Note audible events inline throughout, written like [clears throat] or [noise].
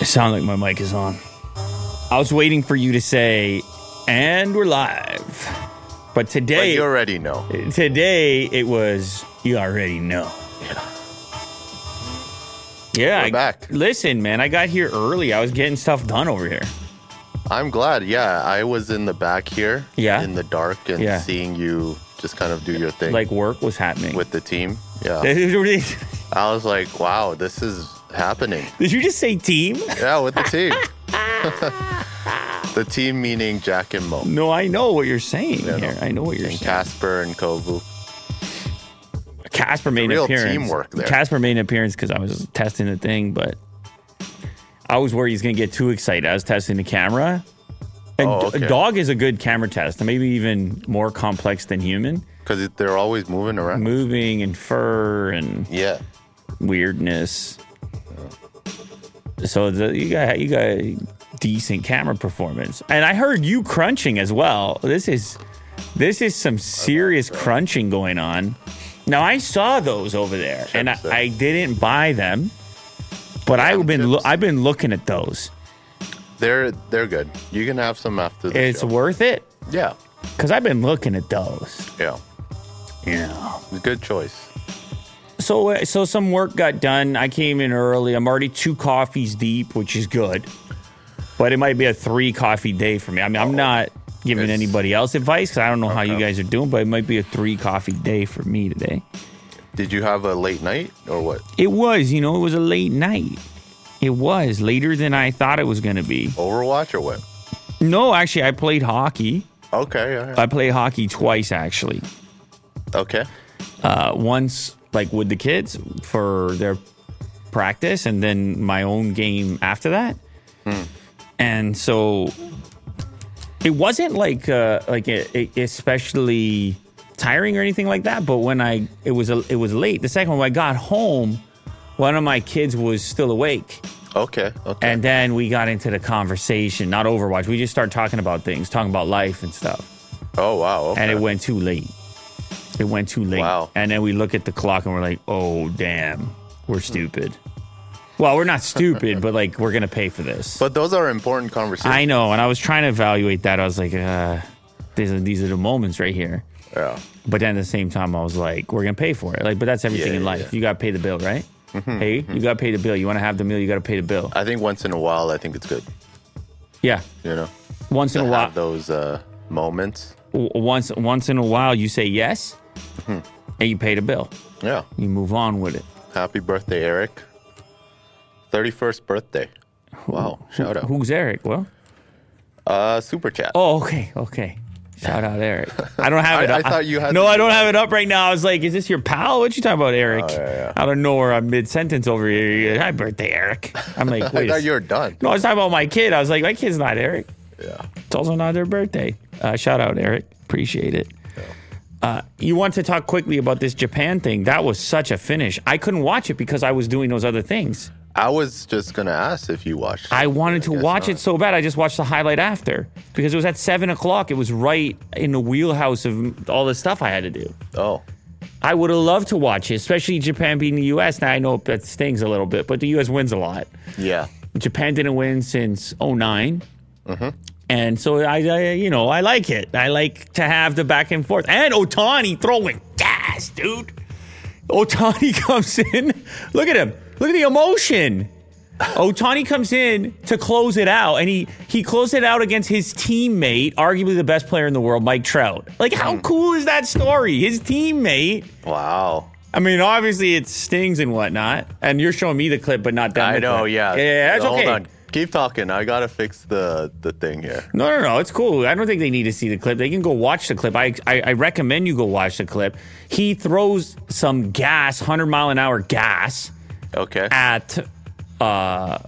It sounds like my mic is on. I was waiting for you to say, and we're live. But But today, you already know. today it was, you already know. Yeah. Yeah, We're I, back. Listen, man, I got here early. I was getting stuff done over here. I'm glad. Yeah, I was in the back here. Yeah. In the dark and Yeah. seeing you just kind of do your thing Like work was happening. with the team. Yeah. [laughs] I was like, wow, this is happening. Did you just say team? Yeah, with the team. [laughs] [laughs] the team meaning Jack and Mo. No, I know what you're saying Yeah, here. no. I know what you're And saying. Casper and Kovu. Casper made an real appearance. teamwork there. Casper made an appearance because I was testing the thing, but I was worried he's going to get too excited. I was testing the camera. And Oh, okay. dog is a good camera test, maybe even more complex than human. Because they're always moving around. Moving and fur and Yeah. weirdness. So the, you got you got decent camera performance, and I heard you crunching as well. This is this is some serious crunching going on. Now I saw those over there, and I? I didn't buy them, but I've been chips. I've been looking at those. They're they're good. You can have some after the It's show. worth it Yeah. because I've been looking at those. Yeah. Know. Good choice. So uh, so some work got done. I came in early. I'm already two coffees deep, which is good. But it might be a three coffee day for me. I mean, I'm not giving It's- anybody else advice because I don't know how you Okay. guys are doing, but it might be a three coffee day for me today. Did you have a late night or what? It was, you know, it was a late night. It was later than I thought it was going to be. Overwatch or what? No, actually, I played hockey. Okay. all right. I played hockey twice, actually. Okay. uh, once like with the kids for their practice and then my own game after that and so it wasn't like uh like a, a- especially tiring or anything like that but when i it was a, it was late the second one when i got home one of my kids was still awake Okay. Okay. and then we got into the conversation not overwatch we just started talking about things talking about life and stuff oh wow. Okay. and it went too late. It went too late. Wow. And then we look at the clock and we're like, oh, damn, we're stupid. Well, we're not stupid, but like, we're going to pay for this. But those are important conversations. I know. And I was trying to evaluate that. I was like, uh, these are, these are the moments right here. yeah. But then at the same time, I was like, we're going to pay for it. Like, but that's everything Yeah, in life. yeah. You got to pay the bill, right? Hey, you got to pay the bill. You want to have the meal, you got to pay the bill. I think once in a while, I think it's good. Yeah. You know, Once in a while, those uh, moments. Once, once in a while, you say yes and you pay the bill. Yeah. You move on with it. Happy birthday, Eric. Thirty-first birthday. Wow. Shout out. Who's Eric? Well, Uh, super chat. Oh, okay, okay. Shout out Eric. I don't have [laughs] I- it. I up. thought you had No, the- I don't have it up right now. I was like, "Is this your pal? What you talking about, Eric?" Oh, yeah, yeah. Out of nowhere, I'm mid sentence over here. You're Hi, birthday, Eric. I'm like, [laughs] I wait. a thought you were done. no, I was talking about my kid. I was like, my kid's not Eric. Yeah. It's also not their birthday. Uh, shout out, Eric. Appreciate it. Uh, you want to talk quickly about this Japan thing? That was such a finish. I couldn't watch it because I was doing those other things. I was just gonna ask if you watched. I wanted to guess watch not. it so bad. I just watched the highlight after because it was at seven o'clock. It was right in the wheelhouse of all the stuff I had to do. Oh. I would have loved to watch it, especially Japan beating the U.S. Now I know that stings a little bit, but the U.S. wins a lot. Yeah. Japan didn't win since 9 And so I, I, you know, I like it. I like to have the back and forth. And Otani throwing gas, dude. Otani [laughs] comes in. Look at him. Look at the emotion. Otani comes in to close it out, and he he closed it out against his teammate, arguably the best player in the world, Mike Trout. Like, how hmm. cool is that story? His teammate. Wow. I mean, obviously it stings and whatnot, and you're showing me the clip, but not them. I know. clip. Yeah. yeah, yeah, that's Hold okay. on. Keep talking. I gotta fix the the thing here. No, no, no. It's cool. I don't think they need to see the clip. They can go watch the clip. I, I, I recommend you go watch the clip. He throws some gas, 100 mile an hour gas, Okay. at uh,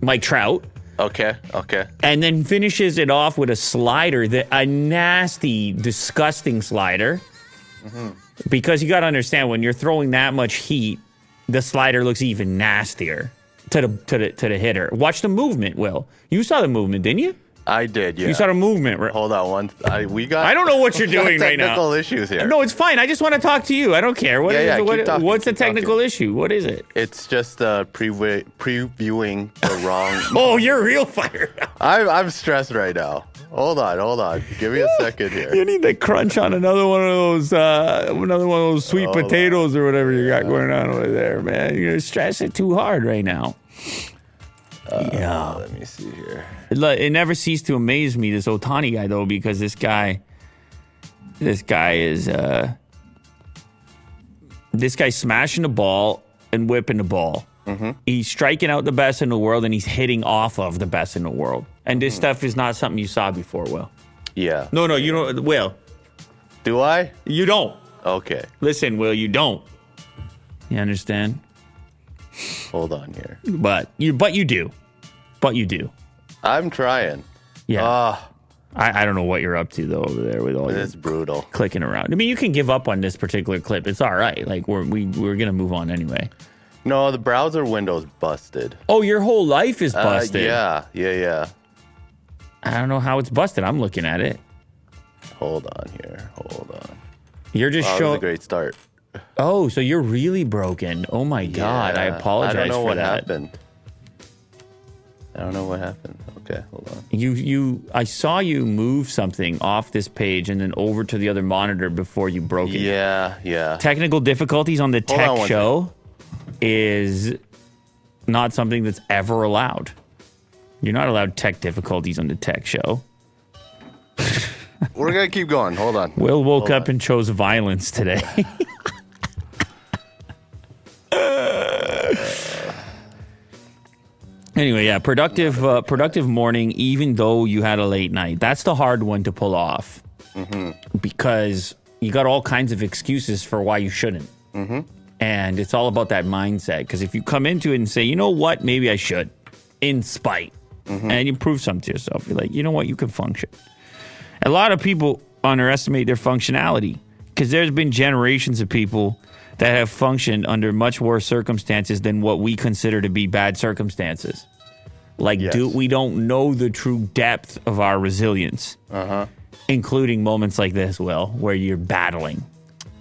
Mike Trout. Okay. Okay. and then finishes it off with a slider, that a nasty, disgusting slider. Because you got to understand when you're throwing that much heat, the slider looks even nastier to the to the to the hitter. Watch the movement, Will. You saw the movement, didn't you? I did. Yeah. You saw a movement. Right? Hold on one. I we got. I don't know what you're [laughs] doing right now. Technical issues here. No, it's fine. I just want to talk to you. I don't care. What Yeah, is yeah? What- talking, what's the technical issue? What is it? It's just uh, pre- previewing the wrong. [laughs] Oh, you're real [laughs] fired up. I'm I'm stressed right now. Hold on, hold on. Give me a [laughs] second here. You need to crunch on another one of those, uh, another one of those sweet Oh, potatoes or whatever you got going on over there, man. You're stressing too hard right now. yeah. Let me see here. It, it never ceased to amaze me, this Otani guy, though, because this guy, this guy is, uh, this guy's smashing the ball and whipping the ball. He's striking out the best in the world and he's hitting off of the best in the world. And this stuff is not something you saw before, Will. Yeah. No, no, you don't, Will. Do I? You don't. Okay. Listen, Will, you don't. You understand? Hold on here. But you, but you do. But you do. I'm trying. Yeah. Ah, I, I don't know what you're up to though over there with all this brutal. clicking around. I mean, you can give up on this particular clip. It's all right. Like we're we, we're gonna move on anyway. No, the browser window's busted. Oh, your whole life is Uh, busted. yeah, yeah, yeah. I don't know how it's busted. I'm looking at it. Hold on here. Hold on. You're just oh, Wow, that was a great start. Oh, so you're really broken. Oh my god! I apologize I don't know for what that. happened. I don't know what happened. Okay, hold on. You you I saw you move something off this page and then over to the other monitor before you broke it. Yeah, yeah. Technical difficulties on the Hold tech on show is not something that's ever allowed. You're not allowed tech difficulties on the tech show. We're gonna keep going. Hold on. Will woke Hold up on. and chose violence today. [laughs] anyway, yeah, productive, uh, productive morning. Even though you had a late night, that's the hard one to pull off because you got all kinds of excuses for why you shouldn't. And it's all about that mindset. Because if you come into it and say, you know what, maybe I should, in spite, and you prove something to yourself, you're like, you know what, you can function. A lot of people underestimate their functionality because there's been generations of people that have functioned under much worse circumstances than what we consider to be bad circumstances. Like, Yes. do we don't know the true depth of our resilience, uh-huh. including moments like this, Will, where you're battling.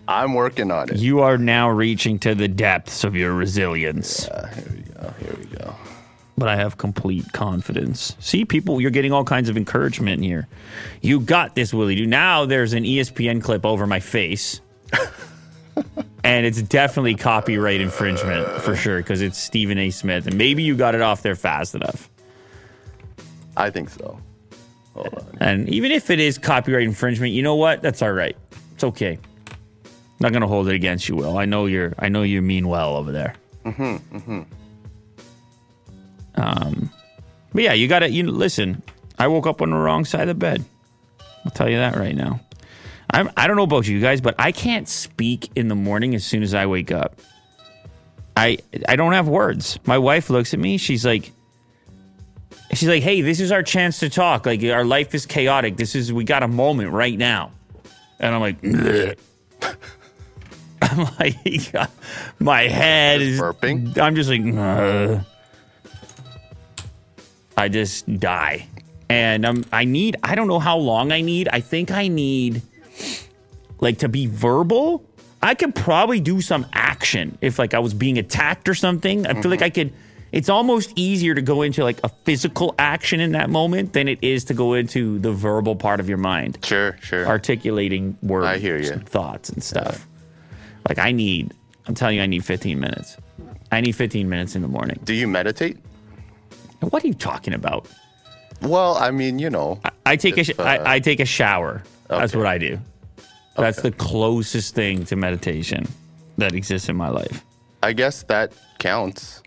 I'm working on it. You are now reaching to the depths of your resilience. Uh, here we go. Here we go. But I have complete confidence. See, people, you're getting all kinds of encouragement here. You got this, Willie. Do now there's an ESPN clip over my face. [laughs] and it's definitely copyright infringement for sure because it's Stephen A. Smith. And maybe you got it off there fast enough. I think so. Hold on. And even if it is copyright infringement, you know what? That's all right. It's okay. Not gonna hold it against you, Will. I know you're. I know you mean well over there. Mm-hmm. Mm-hmm. Um, but yeah, you gotta. You listen. I woke up on the wrong side of the bed. I'll tell you that right now. I'm. I don't know about you guys, but I can't speak in the morning as soon as I wake up. I I don't have words. My wife looks at me. She's like, she's like, "Hey, this is our chance to talk. Like our life is chaotic. This is we got a moment right now." And I'm like, [laughs] I'm like, [laughs] my head is burping? I'm just like, "Ugh." I just die, and I'm I need I don't know how long I need. I think I need like to be verbal. I could probably do some action if like I was being attacked or something. I feel like I mm-hmm. could. It's almost easier to go into like a physical action in that moment than it is to go into the verbal part of your mind, Sure, sure. articulating words, I hear you. and thoughts and stuff. Like I need. I'm telling you, I need 15 minutes. I need 15 minutes in the morning. Do you meditate? What are you talking about? Well, I mean, you know. I take a sh- uh, I, I take a shower. That's what I do. That's the closest thing to meditation that exists in my life. I guess that counts.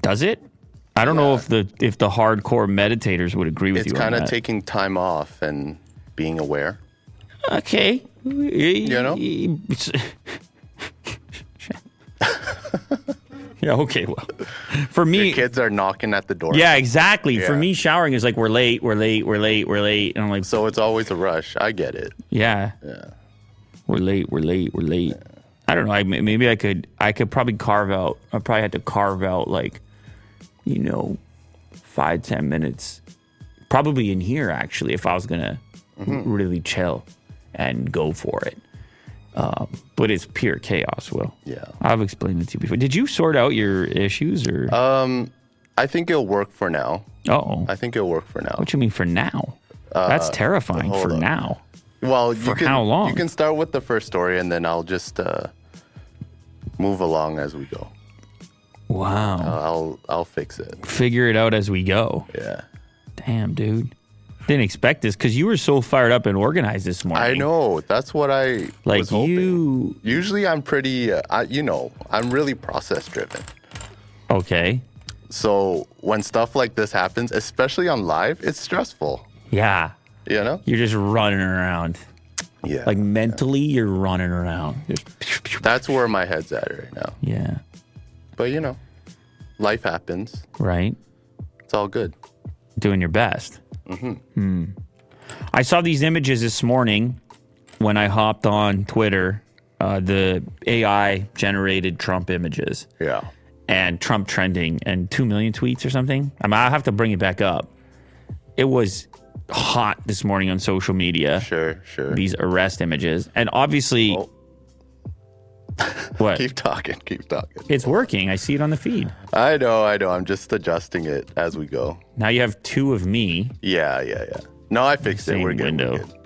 Does it? I don't know if the if the hardcore meditators would agree with It's you It's kind of taking time off and being aware. okay. You know? [laughs] [laughs] [laughs] [laughs] yeah. Okay. Well, for me, Kids are knocking at the door. yeah, exactly. For me, showering is like we're late, we're late, we're late, we're late, and I'm like, So it's always a rush. I get it. yeah, Yeah. we're late, we're late, we're late. I don't know. I, maybe I could, I could probably carve out. I probably had to carve out like, you know, five ten minutes Probably in here, actually, if I was gonna mm-hmm. really chill and go for it. Um, but it's pure chaos, Will. Yeah. I've explained it to you before. Did you sort out your issues or? Um, I think it'll work for now. oh, I think it'll work for now. what you mean for now? That's terrifying for up. now. Well, you For can, how long? You can start with the first story, and then I'll just uh, move along as we go. Wow. I'll I'll fix it. Figure it out as we go. Yeah. Damn, dude. Didn't expect this because you were so fired up and organized this morning. I know. That's what I Like was hoping. you. Usually, I'm pretty. Uh, I, you know, I'm really process driven. Okay. So when stuff like this happens, especially on live, it's stressful. Yeah. You know? You're just running around. Yeah. Like mentally, you're running around. Just, that's where my head's at right now. yeah. But you know, life happens. Right. It's all good. Doing your best. Hmm. I saw these images this morning when I hopped on Twitter. Uh, the AI generated Trump images. Yeah. and Trump trending and 2 million tweets or something. I mean, I'll have to bring it back up. It was hot this morning on social media, Sure. Sure. these arrest images. And obviously, Oh. What? Keep talking. Keep talking. It's working. I see it on the feed. I know. I know. I'm just adjusting it as we go. Now you have two of me. Yeah. Yeah. Yeah. No, I fixed it. We're good. window. We're good.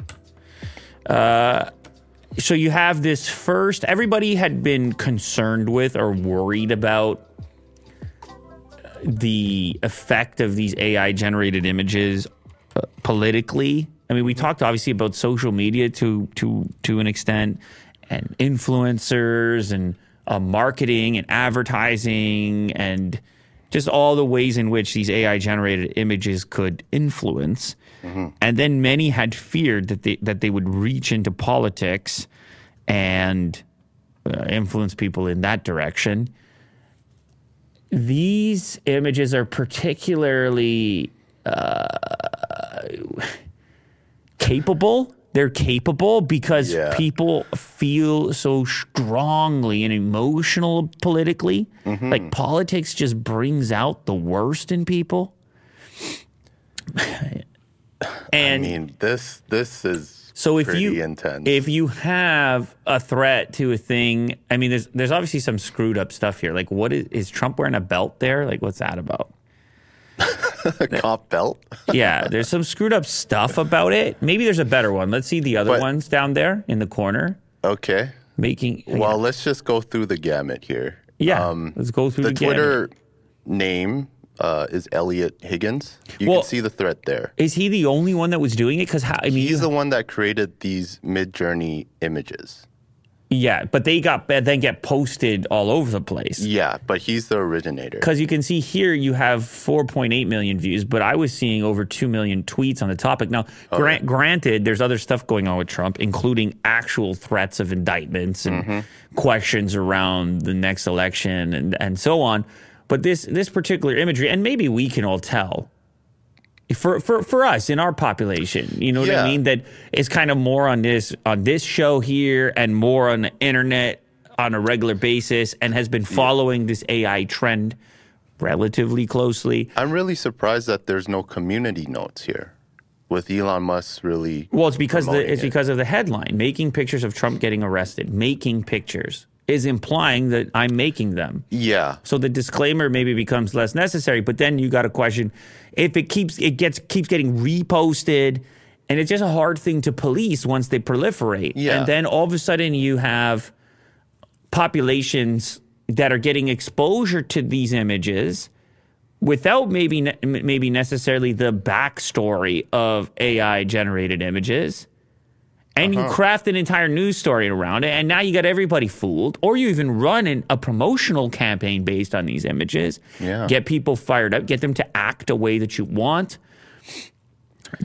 So you have this first, everybody had been concerned with or worried about the effect of these AI generated images uh, politically. I mean, we talked obviously about social media to to to an extent, and influencers and uh, marketing and advertising and just all the ways in which these AI generated images could influence. And then many had feared that they that they would reach into politics and uh, influence people in that direction. These images are particularly uh, capable. They're capable because Yeah. people feel so strongly and emotional politically. Mm-hmm. Like politics just brings out the worst in people. and I mean, this this is so if you intense. if you have a threat to a thing, I mean, there's there's obviously some screwed up stuff here. Like, what is is Trump wearing a belt there? Like, what's that about? [laughs] cop belt. [laughs] Yeah, there's some screwed up stuff about it. Maybe there's a better one. Let's see the other But- ones down there in the corner. Okay. Making Well, let's just go through the gamut here. yeah, Um, let's go through the the, gamut. Twitter name uh, is Eliot Higgins. You Well- can see the threat there. Is he the only one that was doing it? Because I mean, He's the one that created these Midjourney images. Yeah, but they got then get posted all over the place. Yeah, but he's the originator. Because you can see here you have 4.8 million views, but I was seeing over 2 million tweets on the topic. Now, oh, grant, granted, there's other stuff going on with Trump, including actual threats of indictments and mm-hmm. questions around the next election and, and so on. But this, this particular imagery, and maybe we can all tell. For, for for us in our population, you know what I Yeah. mean. That is kind of more on this on this show here, and more on the internet on a regular basis, and has been following this AI trend relatively closely. I'm really surprised that there's no community notes here with Elon Musk really. Well, it's because the, it's it. because of the headline. Making pictures of Trump getting arrested. Making pictures is implying that I'm making them. Yeah. So the disclaimer maybe becomes less necessary. But then you got a question if it keeps it gets keeps getting reposted, and it's just a hard thing to police once they proliferate. Yeah. And then all of a sudden you have populations that are getting exposure to these images without maybe maybe necessarily the backstory of AI generated images. And Uh-huh. you craft an entire news story around it, and now you got everybody fooled. Or you even run an, a promotional campaign based on these images. Yeah. Get people fired up, get them to act a way that you want.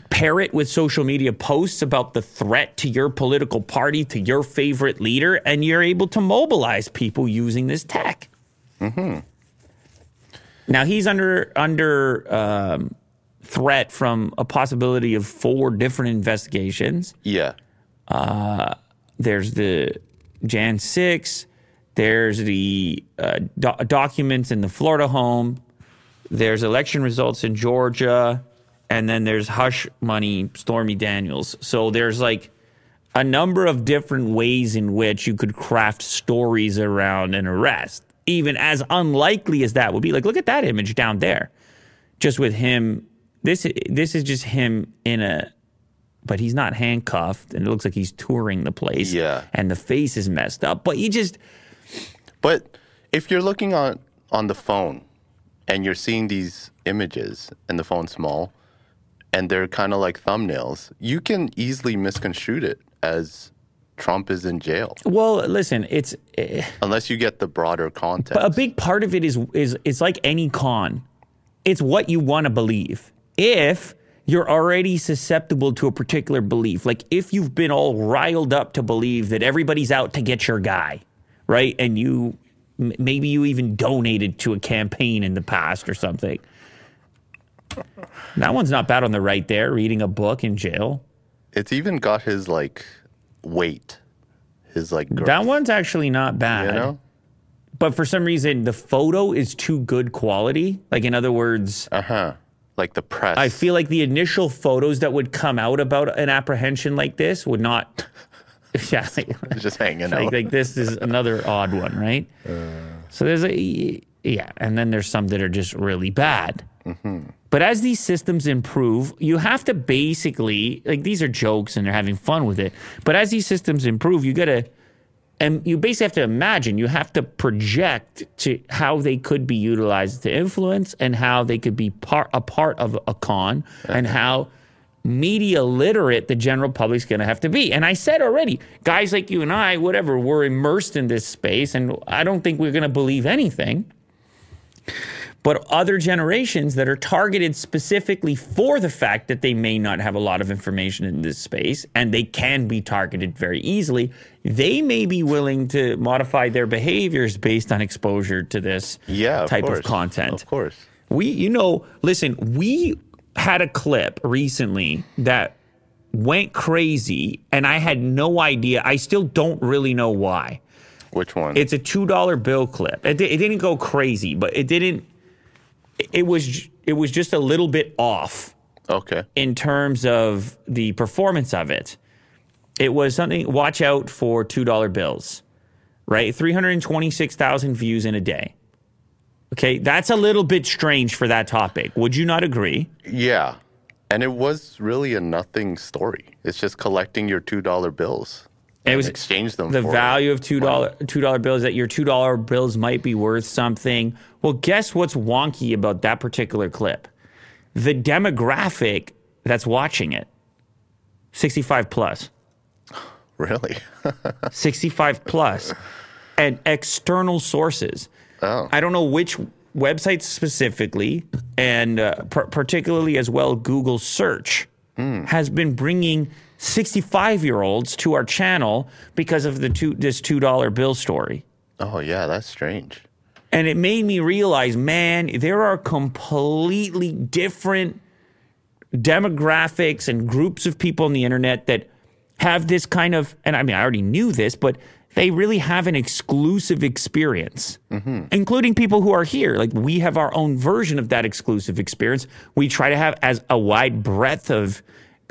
Pair it with social media posts about the threat to your political party, to your favorite leader, and you're able to mobilize people using this tech. Hmm. Now he's under under um, threat from a possibility of four different investigations. Yeah. There's the Jan 6. There's the uh, do- documents in the Florida home. There's election results in Georgia. and then there's Hush Money, Stormy Daniels. So there's like a number of different ways in which you could craft stories around an arrest, even as unlikely as that would be. Like, look at that image down there, just with him. This this is just him in a, but he's not handcuffed, and it looks like he's touring the place. Yeah. and the face is messed up, but you just But if you're looking on on the phone and you're seeing these images and the phone's small and they're kind of like thumbnails, you can easily misconstrue it as Trump is in jail well, listen, it's. eh, unless you get the broader context. But a big part of it is is it's like any con. It's what you want to believe. If you're already susceptible to a particular belief, like if you've been all riled up to believe that everybody's out to get your guy, right? And you maybe you even donated to a campaign in the past or something. That one's not bad on the right there, reading a book in jail. it's even got his like weight, his like girth, That one's actually not bad. you know. But for some reason, the photo is too good quality. Like, in other words, Uh huh. Like the press. I feel like the initial photos that would come out about an apprehension like this would not. [laughs] Yeah, [laughs] like, just hanging like, out. like this is another odd one, right? Uh. So there's a yeah, and then there's some that are just really bad. Mm-hmm. But as these systems improve, you have to basically like these are jokes and they're having fun with it. But as these systems improve, you gotta and you basically have to imagine you have to project to how they could be utilized to influence and how they could be part a part of a con and how media literate the general public's going to have to be. And i said already guys like you and i whatever we're immersed in this space and i don't think we're going to believe anything but other generations that are targeted specifically for the fact that they may not have a lot of information in this space and they can be targeted very easily, they may be willing to modify their behaviors based on exposure to this yeah, of type course. of content. Of course. We, you know, listen, we had a clip recently that went crazy and I had no idea. I still don't really know why. Which one? It's a two dollar bill clip. It, it didn't go crazy, but it didn't. It- was it was just a little bit off okay. in terms of the performance of it. It was something. Watch out for two dollar bills, right? Three hundred twenty six thousand views in a day. Okay, that's a little bit strange for that topic. Would you not agree? Yeah. And it was really a nothing story. It's just collecting your two dollar bills. It was exchange them the value of two dollar two dollar bills that your two dollar bills might be worth something. Well, guess what's wonky about that particular clip? The demographic that's watching it, sixty five plus, [laughs] really. [laughs] sixty five plus, and external sources. Oh. I don't know which websites specifically, and uh, par- particularly as well, Google search has been bringing 65 year olds to our channel because of the two, this $2 bill story. oh yeah, that's strange. And it made me realize, man, there are completely different demographics and groups of people on the internet that have this kind of, and I mean, I already knew this, but they really have an exclusive experience, including people who are here. Like we have our own version of that exclusive experience. We try to have as a wide breadth of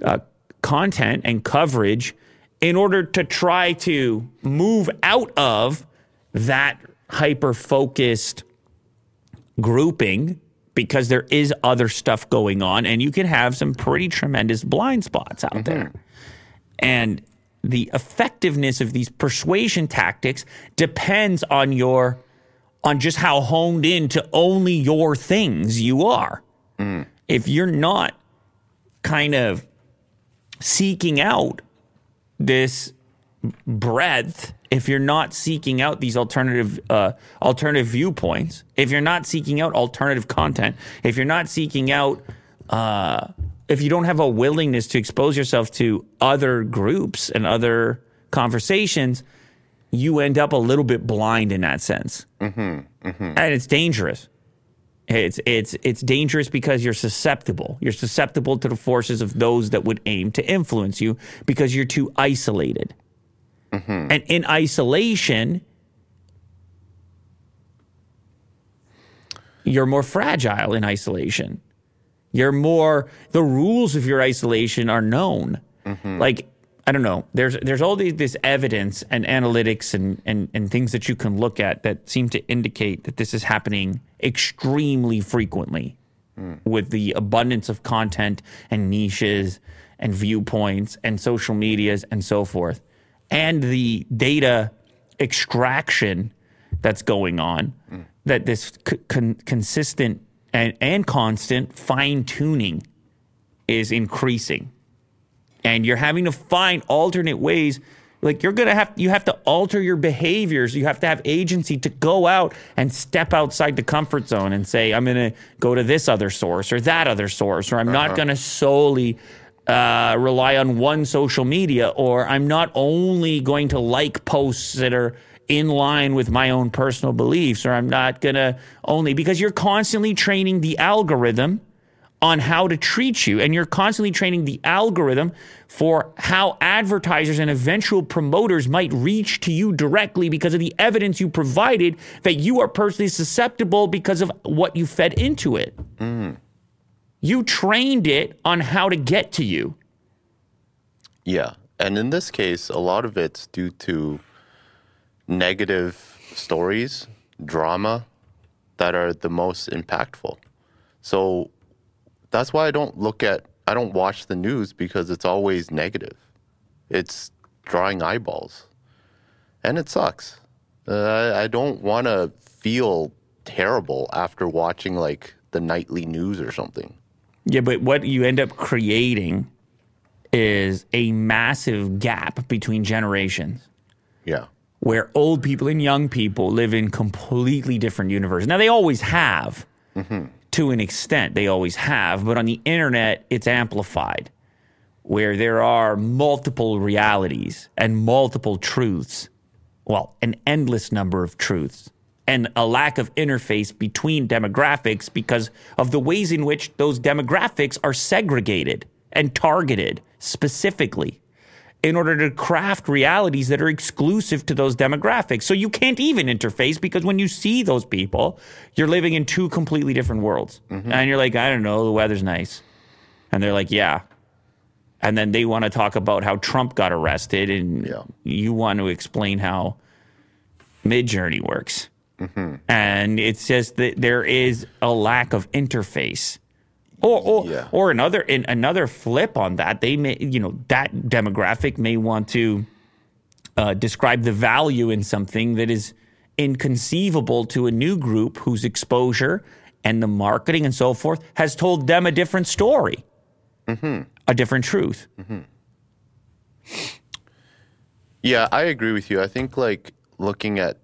uh, content and coverage in order to try to move out of that hyper focused grouping because there is other stuff going on and you can have some pretty tremendous blind spots out there. Mm-hmm. And the effectiveness of these persuasion tactics depends on your on just how honed in to only your things you are. Mm. If you're not kind of seeking out this breadth, if you're not seeking out these alternative uh, alternative viewpoints, if you're not seeking out alternative content, if you're not seeking out, uh, if you don't have a willingness to expose yourself to other groups and other conversations, you end up a little bit blind in that sense, and it's dangerous. It's it's it's dangerous because you're susceptible. You're susceptible to the forces of those that would aim to influence you because you're too isolated. Mm-hmm. And in isolation, you're more fragile in isolation. You're more the rules of your isolation are known. Mm-hmm. Like I don't know. There's there's all these, this evidence and analytics and, and and things that you can look at that seem to indicate that this is happening extremely frequently with the abundance of content and niches and viewpoints and social medias and so forth, and the data extraction that's going on. That this con- consistent and, and constant fine tuning is increasing and you're having to find alternate ways like you're gonna have you have to alter your behaviors. You have to have agency to go out and step outside the comfort zone and say i'm gonna go to this other source or that other source or i'm not gonna solely uh, rely on one social media or i'm not only going to like posts that are in line with my own personal beliefs or i'm not gonna only because you're constantly training the algorithm on how to treat you. And you're constantly training the algorithm for how advertisers and eventual promoters might reach to you directly because of the evidence you provided that you are personally susceptible because of what you fed into it. Mm. You trained it on how to get to you. Yeah. And in this case, a lot of it's due to negative stories, drama that are the most impactful. So that's why I don't look at, I don't watch the news because it's always negative. It's drawing eyeballs. And it sucks. Uh, I, I don't want to feel terrible after watching like the nightly news or something. Yeah, but what you end up creating is a massive gap between generations. Yeah. where old people and young people live in completely different universes. Now, they always have to an extent, they always have, but on the internet, it's amplified where there are multiple realities and multiple truths. Well, an endless number of truths and a lack of interface between demographics because of the ways in which those demographics are segregated and targeted specifically in order to craft realities that are exclusive to those demographics. So you can't even interface because when you see those people, you're living in two completely different worlds. Mm-hmm. And you're like, I don't know, the weather's nice. And they're like, yeah. And then they want to talk about how Trump got arrested, and Yeah. you want to explain how Midjourney works. Mm-hmm. And it's just that there is a lack of interface. Or, or, Yeah. or another in another flip on that, they may you know that demographic may want to uh, describe the value in something that is inconceivable to a new group whose exposure and the marketing and so forth has told them a different story, a different truth. Yeah, I agree with you. I think like looking at,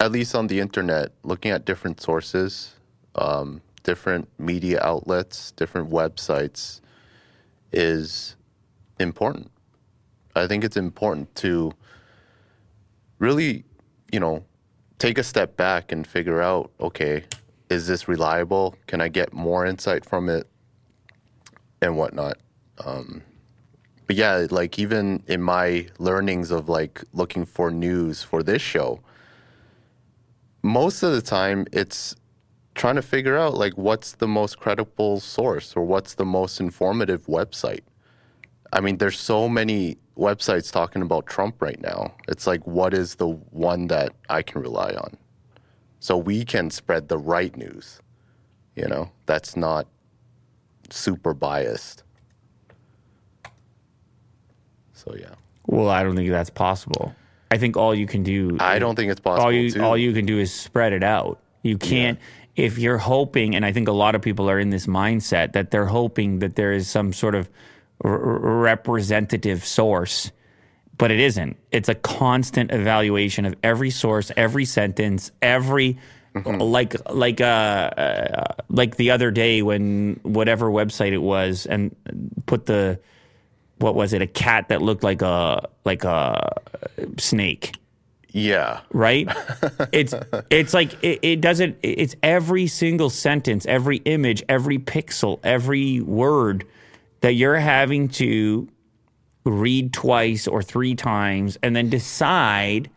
at least on the internet, looking at different sources, um, different media outlets, different websites is important. I think it's important to really, you know, take a step back and figure out, okay, is this reliable? Can I get more insight from it? And whatnot um, but yeah, like even in my learnings of like looking for news for this show, most of the time it's trying to figure out like what's the most credible source or what's the most informative website. I mean, there's so many websites talking about Trump right now. It's like, what is the one that I can rely on? So we can spread the right news, you know, that's not super biased. So yeah. Well, I don't think that's possible. I think all you can do I don't think it's possible. all you too. all you can do is spread it out. You can't if you're hoping, and I think a lot of people are in this mindset that they're hoping that there is some sort of r- representative source, but it isn't. It's a constant evaluation of every source, every sentence, every. Like like uh, uh like the other day when whatever website it was and put the what was it a cat that looked like a like a snake yeah. right? [laughs] it's it's like it, it doesn't. It's every single sentence, every image, every pixel, every word that you're having to read twice or three times, and then decide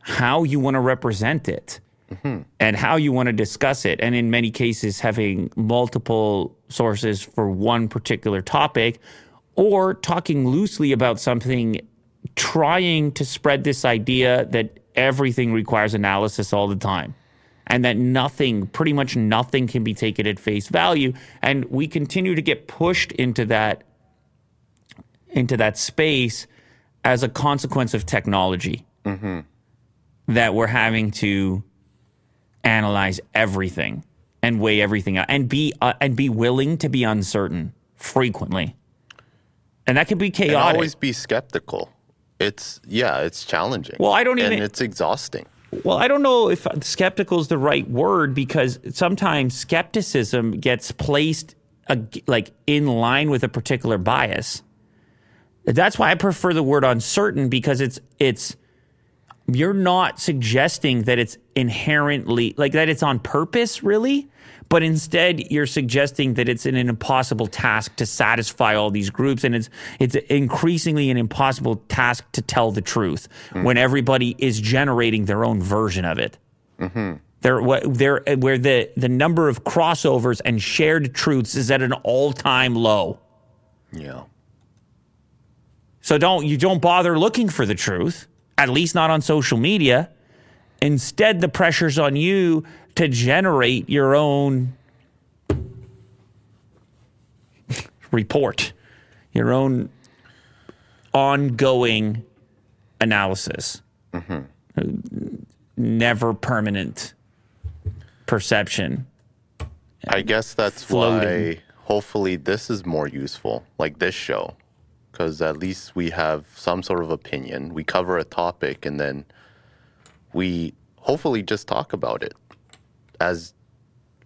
how you want to represent it. Mm-hmm. and how you want to discuss it. And in many cases, having multiple sources for one particular topic or talking loosely about something, trying to spread this idea that everything requires analysis all the time and that nothing, pretty much nothing, can be taken at face value. And we continue to get pushed into that into that space as a consequence of technology. That we're having to analyze everything and weigh everything out and be uh, and be willing to be uncertain frequently. And that can be And chaotic. always be skeptical. It's yeah, it's challenging. Well, I don't even. and it's exhausting. Well, I don't know if skeptical is the right word because sometimes skepticism gets placed like in line with a particular bias. That's why I prefer the word uncertain because it's it's you're not suggesting that it's inherently like that it's on purpose really, but instead you're suggesting that it's an, impossible task to satisfy all these groups and it's it's increasingly an impossible task to tell the truth mm-hmm. when everybody is generating their own version of it. Mm-hmm. There, what there, where the the number of crossovers and shared truths is at an all time low. Yeah. So don't you don't bother looking for the truth, at least not on social media. Instead, the pressure's on you to generate your own report, your own ongoing analysis. Mm-hmm. Never permanent perception. I guess that's floating. why hopefully this is more useful, like this show, because at least we have some sort of opinion. We cover a topic and then we hopefully just talk about it as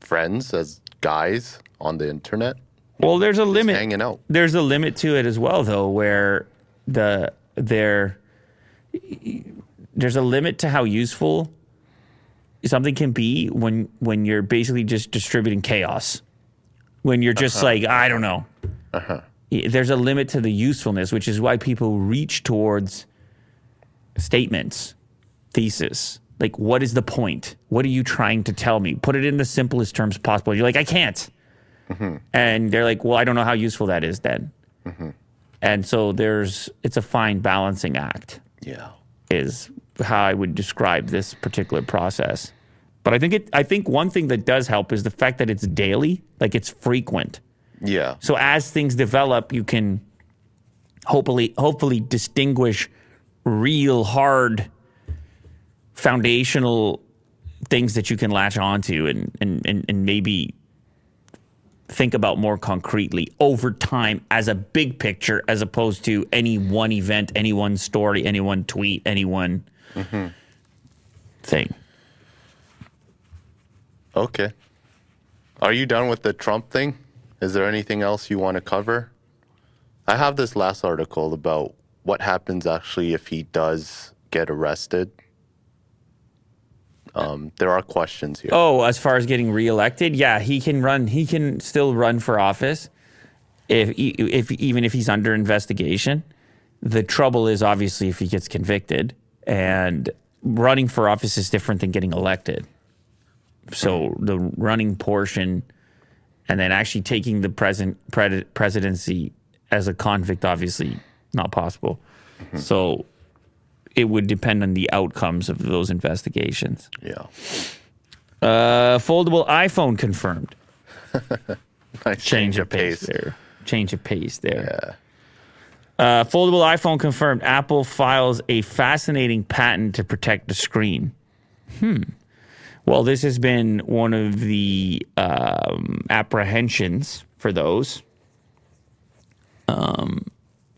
friends, as guys on the internet, Well, there's a limit. hanging out. there's a limit to it as well though where the there there's a limit to how useful something can be when when you're basically just distributing chaos when you're just like i don't know Uh-huh. there's a limit to the usefulness which is why people reach towards statements thesis like what is the point what are you trying to tell me put it in the simplest terms possible you're like i can't mm-hmm. and they're like, "Well, I don't know how useful that is then." Mm-hmm. And so there's it's a fine balancing act Yeah. is how I would describe this particular process. But I think it I think one thing that does help is the fact that it's daily, like it's frequent. Yeah. So as things develop, you can hopefully hopefully distinguish real hard foundational things that you can latch onto and and, and, and maybe think about more concretely over time as a big picture as opposed to any one event, any one story, any one tweet, any one thing. Okay. Are you done with the Trump thing? Is there anything else you want to cover? I have this last article about what happens actually if he does get arrested. Um, there are questions here. Oh, as far as getting reelected, yeah, he can run. He can still run for office if, if even if he's under investigation. The trouble is obviously if he gets convicted, and running for office is different than getting elected. So the running portion, and then actually taking the present pred- presidency as a convict, obviously not possible. So it would depend on the outcomes of those investigations. Yeah. Uh, foldable iPhone confirmed. [laughs] Nice Change of pace there. Change of pace there. Uh, foldable iPhone confirmed. Apple files a fascinating patent to protect the screen. Hmm. Well, this has been one of the um, apprehensions for those. Um,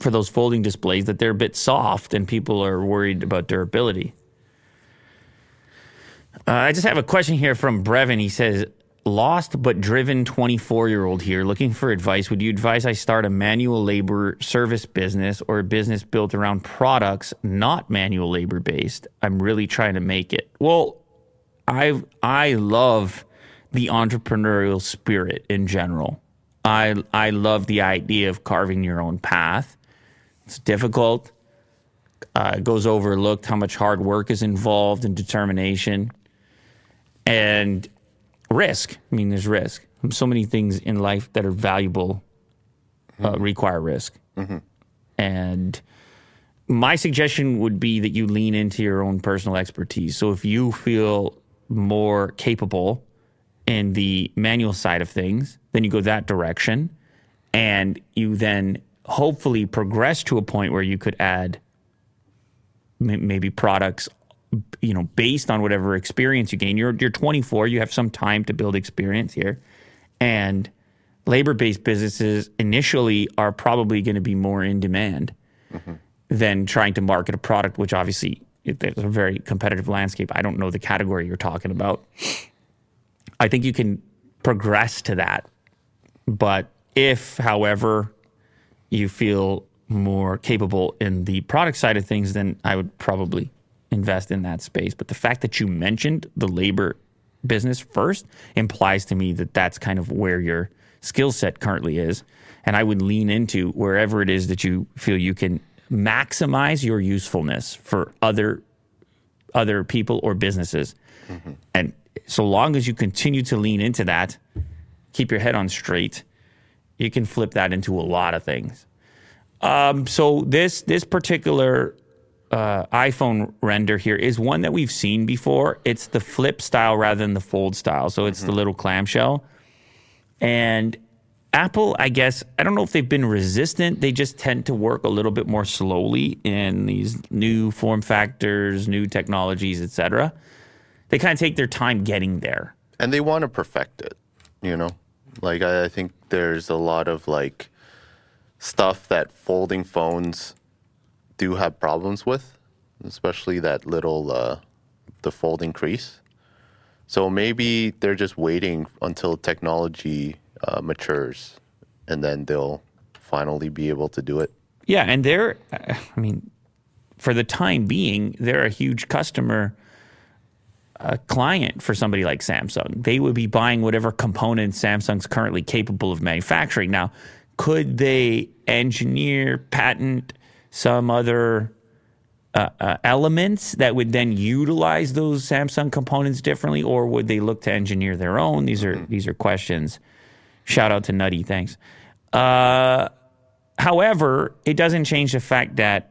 for those folding displays that they're a bit soft and people are worried about durability. Uh, I just have a question here from Brevin. He says, Lost but driven 24 year old here looking for advice. Would you advise I start a manual labor service business or a business built around products not manual labor based? I'm really trying to make it. Well, I I love the entrepreneurial spirit in general. I I love the idea of carving your own path. It's difficult. Uh, it goes overlooked how much hard work is involved and determination. and risk. I mean, there's risk. So many things in life that are valuable uh, require risk. And my suggestion would be that you lean into your own personal expertise. So if you feel more capable in the manual side of things, then you go that direction and you then hopefully progress to a point where you could add m- maybe products you know based on whatever experience you gain. You're you're 24 you have some time to build experience here. And labor-based businesses initially are probably going to be more in demand mm-hmm. than trying to market a product which obviously there's a very competitive landscape i don't know the category you're talking about. I think you can progress to that. But if however you feel more capable in the product side of things, then I would probably invest in that space. But the fact that you mentioned the labor business first implies to me that that's kind of where your skill set currently is. And I would lean into wherever it is that you feel you can maximize your usefulness for other other people or businesses. Mm-hmm. And so long as you continue to lean into that, keep your head on straight, you can flip that into a lot of things. Um, so this this particular uh, iPhone render here is one that we've seen before. It's the flip style rather than the fold style. So it's the little clamshell. And Apple, I guess, I don't know if they've been resistant. They just tend to work a little bit more slowly in these new form factors, new technologies, etc. They kind of take their time getting there. and they want to perfect it you know like I, I think there's a lot of like stuff that folding phones do have problems with especially that little uh, the folding crease. So maybe they're just waiting until technology uh, matures and then they'll finally be able to do it. Yeah, and they're, I mean, for the time being, they're a huge customer uh, client for somebody like Samsung. They would be buying whatever components Samsung's currently capable of manufacturing. Now, could they engineer, patent some other uh, uh, elements that would then utilize those Samsung components differently, or would they look to engineer their own? These are these are questions. Shout out to Nutty, thanks. Uh, However, it doesn't change the fact that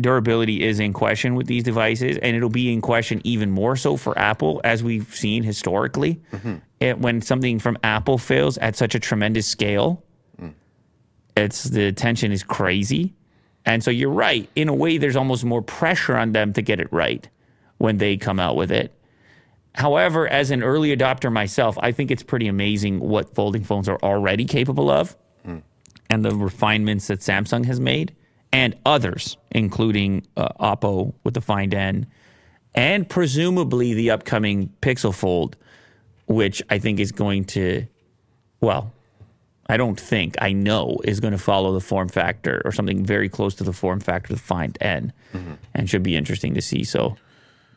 durability is in question with these devices, and it'll be in question even more so for Apple, as we've seen historically. Mm-hmm. It- when something from Apple fails at such a tremendous scale, it's the tension is crazy. And so you're right. In a way, there's almost more pressure on them to get it right when they come out with it. However, as an early adopter myself, I think it's pretty amazing what folding phones are already capable of mm. and the refinements that Samsung has made and others, including uh, Oppo with the Find N and presumably the upcoming Pixel Fold, which I think is going to, well, I don't think, I know is going to follow the form factor or something very close to the form factor of the Find N and should be interesting to see. So,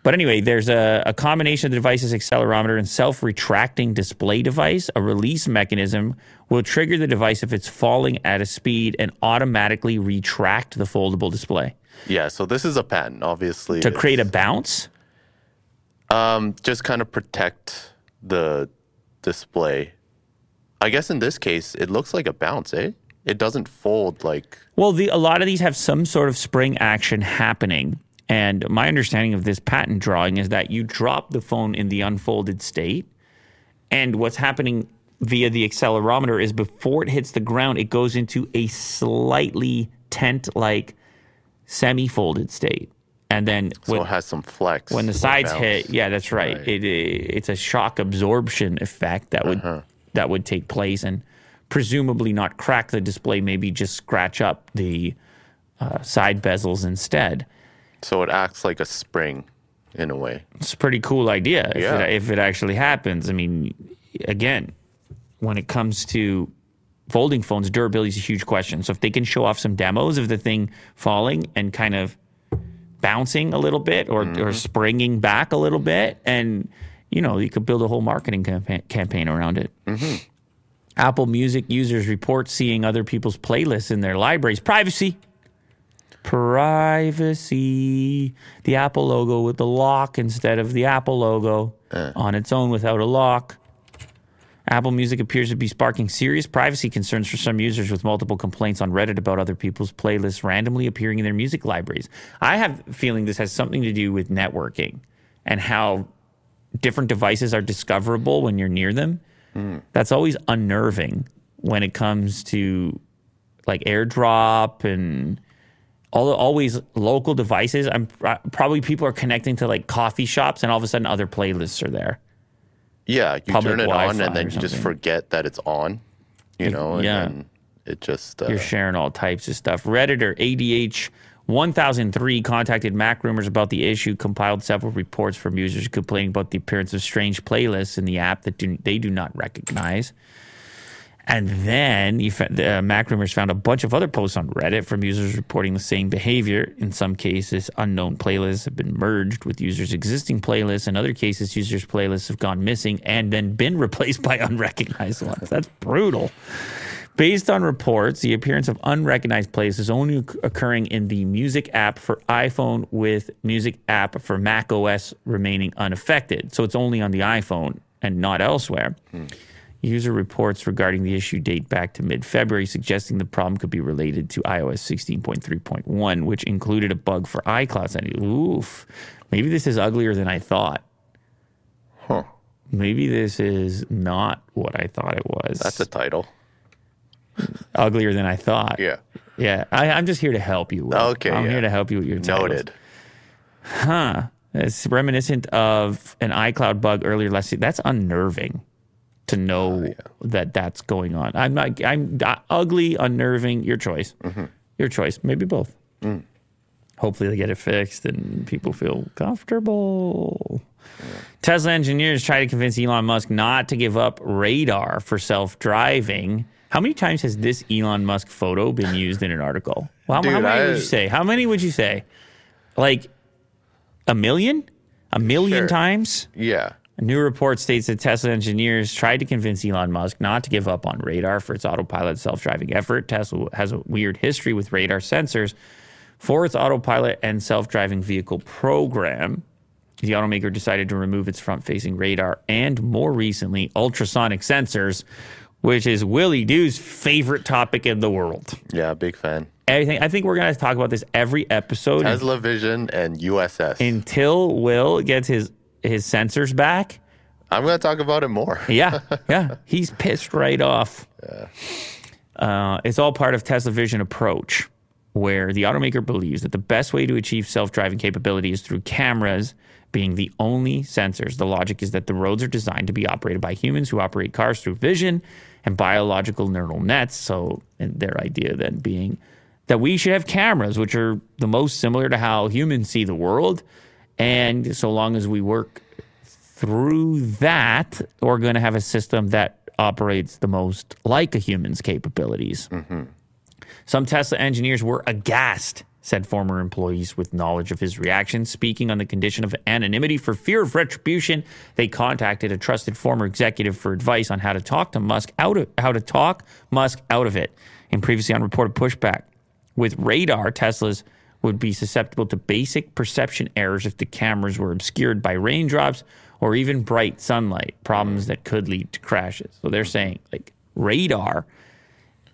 but anyway, there's a, a combination of the device's accelerometer and self retracting display device. A release mechanism will trigger the device if it's falling at a speed and automatically retract the foldable display yeah so this is a patent obviously to create a bounce. Um, just kind of protect the display. I guess in this case, it looks like a bounce, eh? It doesn't fold like. Well, the, a lot of these have some sort of spring action happening. And my understanding of this patent drawing is that you drop the phone in the unfolded state. And what's happening via the accelerometer is before it hits the ground, it goes into a slightly tent like semi folded state. And then So when, it has some flex. when the sides bounce. hit, yeah, that's right. Right. It, it's a shock absorption effect that would Uh-huh. that would take place, and presumably not crack the display, maybe just scratch up the uh, side bezels instead. So it acts like a spring in a way. It's a pretty cool idea if, Yeah. it, if it actually happens. I mean, again, when it comes to folding phones, durability is a huge question. So if they can show off some demos of the thing falling and kind of bouncing a little bit or, or mm-hmm. springing back a little bit, and you know, you could build a whole marketing campaign, campaign around it. Mm-hmm. Apple Music users report seeing other people's playlists in their libraries. Privacy. Privacy. The Apple logo with the lock instead of the Apple logo. Eh. on its own without a lock. Apple Music appears to be sparking serious privacy concerns for some users with multiple complaints on Reddit about other people's playlists randomly appearing in their music libraries. I have a feeling this has something to do with networking and how different devices are discoverable when you're near them. Hmm. That's always unnerving when it comes to like AirDrop and all always local devices. I'm probably people are connecting to like coffee shops and all of a sudden other playlists are there. Yeah, you Public turn it on Wi-Fi and then you just forget that it's on. You know, and yeah. then it just uh, You're sharing all types of stuff. Redditor ADH 1003 contacted MacRumors about the issue, compiled several reports from users complaining about the appearance of strange playlists in the app that do, they do not recognize. And then you, uh, MacRumors found a bunch of other posts on Reddit from users reporting the same behavior. In some cases, unknown playlists have been merged with users' existing playlists. In other cases, users' playlists have gone missing and then been [laughs] replaced by unrecognized ones. That's brutal. Based on reports, the appearance of unrecognized playlists is only occurring in the Music app for iPhone, with Music app for Mac OS remaining unaffected. So it's only on the iPhone and not elsewhere. User reports regarding the issue date back to mid February, suggesting the problem could be related to iOS 16.3.1, which included a bug for iCloud sending. Oof. Maybe this is uglier than I thought. Huh. Maybe this is not what I thought it was. That's a title. uglier than I thought. Yeah. Yeah. I, I'm just here to help you. Will. Okay, I'm yeah. here to help you with your titles. Noted. Huh. It's reminiscent of an iCloud bug earlier last year. That's unnerving to know that that's going on. I'm not. I'm uh, ugly, unnerving. Your choice. Your choice. Maybe both. Hopefully, they get it fixed and people feel comfortable. Tesla engineers try to convince Elon Musk not to give up radar for self-driving. How many times has this Elon Musk photo been used in an article? Well, how, how many I- would you say? How many would you say? Like a million? A million Sure. times? Yeah. A new report states that Tesla engineers tried to convince Elon Musk not to give up on radar for its autopilot self driving effort. Tesla has a weird history with radar sensors for its autopilot and self driving vehicle program. The automaker decided to remove its front facing radar and more recently, ultrasonic sensors, which is Willie Doo's favorite topic in the world. Yeah. Big fan. Everything, I think we're going to talk about this every episode Tesla Vision and USS. until Will gets his, his sensors back. I'm going to talk about it more. Yeah, [laughs] yeah. He's pissed right off. Uh, it's all part of Tesla Vision approach, where the automaker believes that the best way to achieve self-driving capability is through cameras being the only sensors. The logic is that the roads are designed to be operated by humans who operate cars through vision and biological neural nets. So, and their idea then being that we should have cameras, which are the most similar to how humans see the world. And so long as we work through that, we're going to have a system that operates the most like a human's capabilities. Mm-hmm. Some Tesla engineers were aghast, said former employees with knowledge of his reaction. Speaking on the condition of anonymity for fear of retribution, they contacted a trusted former executive for advice on how to talk to Musk out of how to talk Musk out of it. In previously unreported pushback, with radar, Teslas would be susceptible to basic perception errors if the cameras were obscured by raindrops or even bright sunlight, problems that could lead to crashes. So they're saying like radar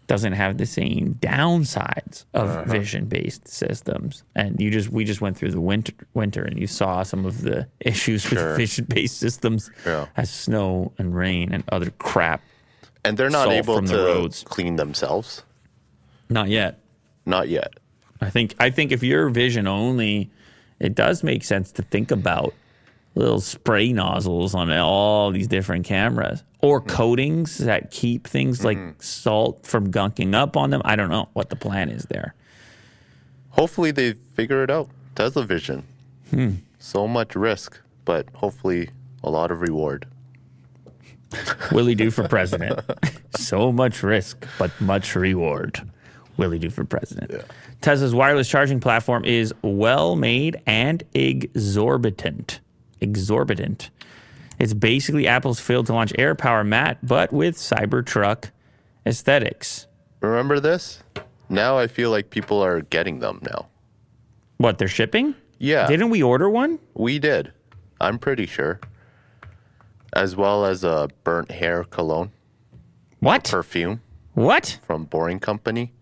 doesn't have the same downsides of uh-huh. vision-based systems. And you just we just went through the winter winter and you saw some of the issues with vision-based systems Yeah. as snow and rain and other crap. And they're not able the to roads. clean themselves. Not yet. Not yet. I think I think if you're vision only, it does make sense to think about little spray nozzles on all these different cameras or coatings that keep things like salt from gunking up on them. I don't know what the plan is there. Hopefully they figure it out. Tesla Vision. Hmm. So much risk, but hopefully a lot of reward. Willie do for president. [laughs] so much risk, but much reward. Willie do for president. Tesla's wireless charging platform is well made and exorbitant. Exorbitant. It's basically Apple's failed to launch AirPower mat, but with Cybertruck aesthetics. Remember this? Now I feel like people are getting them now. What, they're shipping? Yeah, Didn't we order one? we did. I'm pretty sure. as well as a burnt hair cologne What? perfume What? from Boring Company.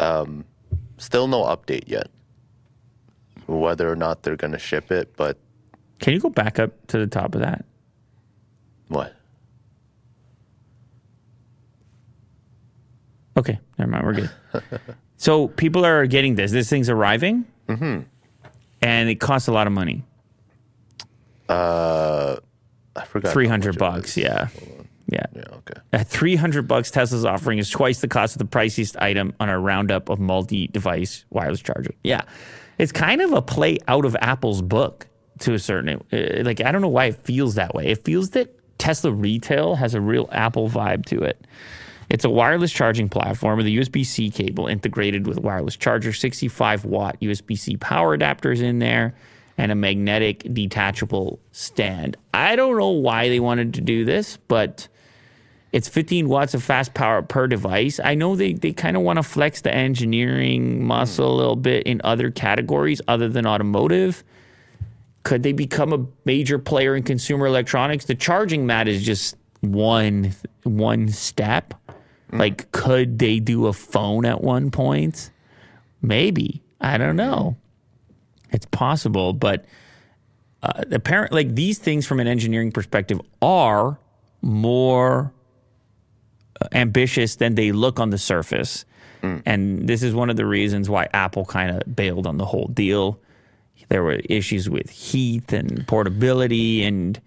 Um, still no update yet, whether or not they're gonna ship it. But Can you go back up to the top of that? what? Okay, never mind. We're good. [laughs] so people are getting this. This thing's arriving, mm-hmm. and it costs a lot of money. Uh, I forgot. Three hundred bucks. Yeah, yeah. Yeah. Okay. At 300 bucks, Tesla's offering is twice the cost of the priciest item on our roundup of multi-device wireless charger. Yeah, it's kind of a play out of Apple's book to a certain. Uh, like I don't know why it feels that way. It feels that Tesla retail has a real Apple vibe to it. It's a wireless charging platform with a USB-C cable integrated with wireless charger, 65 watt USB-C power adapters in there, and a magnetic detachable stand. I don't know why they wanted to do this, but it's 15 watts of fast power per device. I know they, they kind of want to flex the engineering muscle a little bit in other categories other than automotive. Could they become a major player in consumer electronics? The charging mat is just one one step. Like, could they do a phone at one point? Maybe. I don't know. It's possible, but uh, apparently, like these things from an engineering perspective are more ambitious than they look on the surface. Mm. And this is one of the reasons why Apple kind of bailed on the whole deal. There were issues with heat and portability and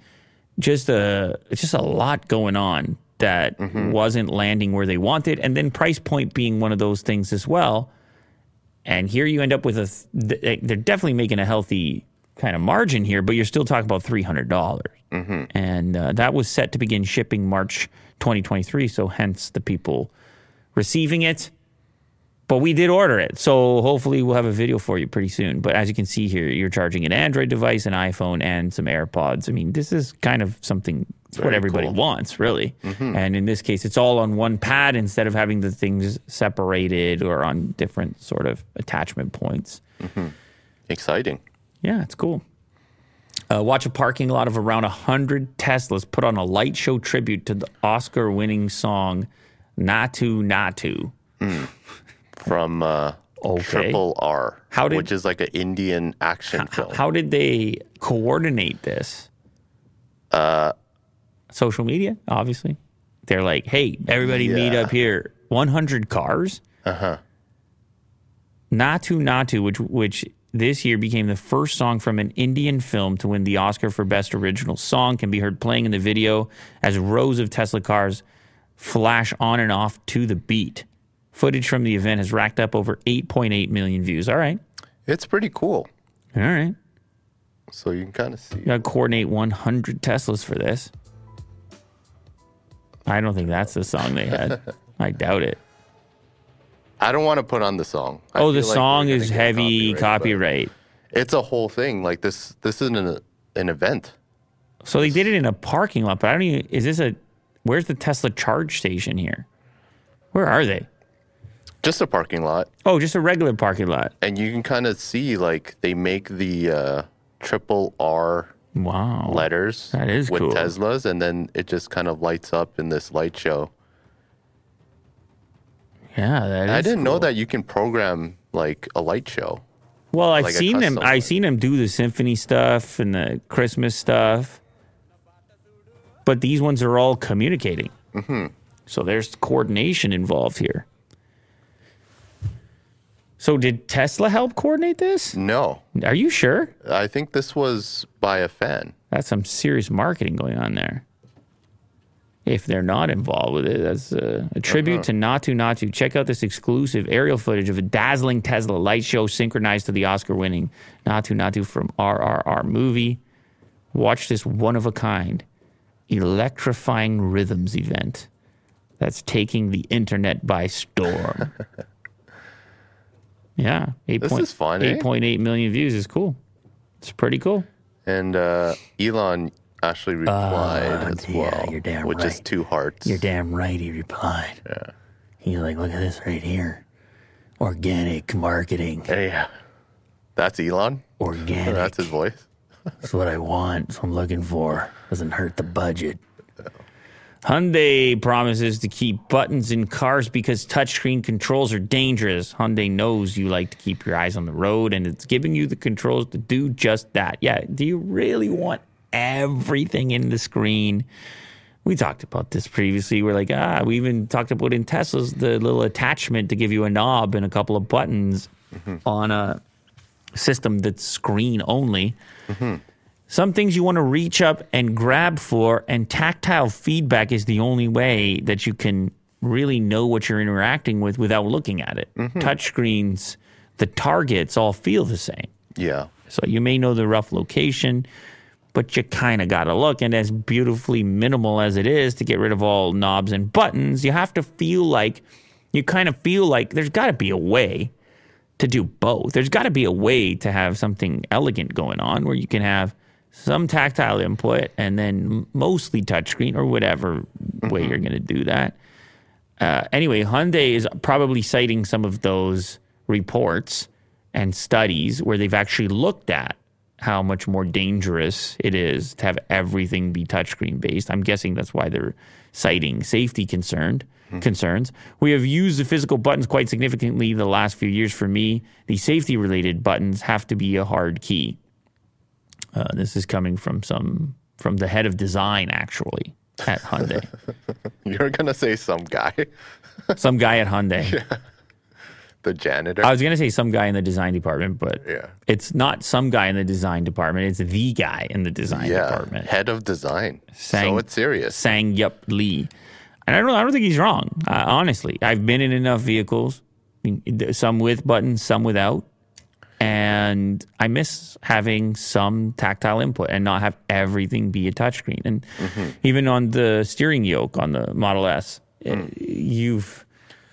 just a just a lot going on that mm-hmm. wasn't landing where they wanted and then price point being one of those things as well. And here you end up with a th- they're definitely making a healthy kind of margin here, but you're still talking about $300. dollars mm-hmm. And uh, that was set to begin shipping March 2023, so hence the people receiving it. But we did order it, so hopefully we'll have a video for you pretty soon. But as you can see here, you're charging an Android device, an iPhone, and some AirPods. I mean, this is kind of something. It's what everybody cool. wants, really. Mm-hmm. And in this case, it's all on one pad instead of having the things separated or on different sort of attachment points. Mm-hmm. Exciting. Yeah, it's cool. Uh, watch a parking lot of around 100 Teslas put on a light show tribute to the Oscar winning song Naatu Naatu. From uh, Okay. Triple R, How did- which is like an Indian action film. How did they coordinate this? Uh, Social media, obviously. They're like, hey, everybody meet up here. 100 cars? Uh huh. Naatu Naatu, which, which this year became the first song from an Indian film to win the Oscar for Best Original Song, can be heard playing in the video as rows of Tesla cars flash on and off to the beat. Footage from the event has racked up over 8.8 million views. All right. It's pretty cool. All right. So you can kind of see. You got to coordinate 100 Teslas for this. I don't think that's the song they had. [laughs] I doubt it. I don't want to put on the song. I Oh, the feel like song is heavy but copyright. It's a whole thing. Like this. This isn't an, an event. So they did it in a parking lot, but I don't even. Is this a. Where's the Tesla charge station here? Where are they? Just a parking lot, Oh, just a regular parking lot. and you can kind of see like they make the uh, triple R Wow. letters That is with cool. Teslas, and then it just kind of lights up in this light show. Yeah, that is I didn't know that you can program like a light show. Well, I've like seen them. I've seen them do the symphony stuff and the Christmas stuff, but these ones are all communicating. Mm-hmm. So there's coordination involved here. So did Tesla help coordinate this? No, Are you sure? I think this was by a fan. That's some serious marketing going on there. If they're not involved with it, that's a, a tribute to Naatu Naatu. Check out this exclusive aerial footage of a dazzling Tesla light show synchronized to the Oscar winning Naatu Naatu from RRR movie. Watch this one of a kind, electrifying rhythms event that's taking the internet by storm. [laughs] yeah. 8 This point- is fun, eh? 8.8 million views is cool. It's pretty cool. And uh, Elon actually replied as Uh, yeah, well, you're damn which is two hearts. You're damn right, he replied. Yeah. He's like, look at this right here. Organic marketing. Hey, that's Elon. Organic. That's his voice. That's what I want. That's what I'm looking for. Doesn't hurt the budget. [laughs] Hyundai promises to keep buttons in cars because touchscreen controls are dangerous. Hyundai knows you like to keep your eyes on the road and it's giving you the controls to do just that. Yeah, do you really want everything in the screen? We talked about this previously. We're like, ah, we even talked about in Teslas the little attachment to give you a knob and a couple of buttons on a system that's screen only. Some things you want to reach up and grab for, and tactile feedback is the only way that you can really know what you're interacting with without looking at it. Touchscreens, the targets all feel the same. Yeah. So you may know the rough location, but you kind of got to look. And as beautifully minimal as it is to get rid of all knobs and buttons, you have to feel like you kind of feel like there's got to be a way to do both. There's got to be a way to have something elegant going on where you can have some tactile input and then mostly touchscreen or whatever way you're going to do that. Uh, anyway, Hyundai is probably citing some of those reports and studies where they've actually looked at how much more dangerous it is to have everything be touchscreen based. I'm guessing that's why they're citing safety concerned concerns. We have used the physical buttons quite significantly the last few years. For me, the safety related buttons have to be a hard key. Uh, this is coming from some from the head of design actually at Hyundai. [laughs] You're gonna say some guy, some guy at Hyundai. [laughs] the janitor. I was gonna say some guy in the design department, but Yeah. it's not some guy in the design department. It's the guy in the design yeah, department. head of design. Sang- so it's serious. Sang Yup Lee, and I don't. I don't think he's wrong. Uh, honestly, I've been in enough vehicles, some with buttons, some without, and I miss having some tactile input and not have everything be a touchscreen. And even on the steering yoke on the Model S, uh, you've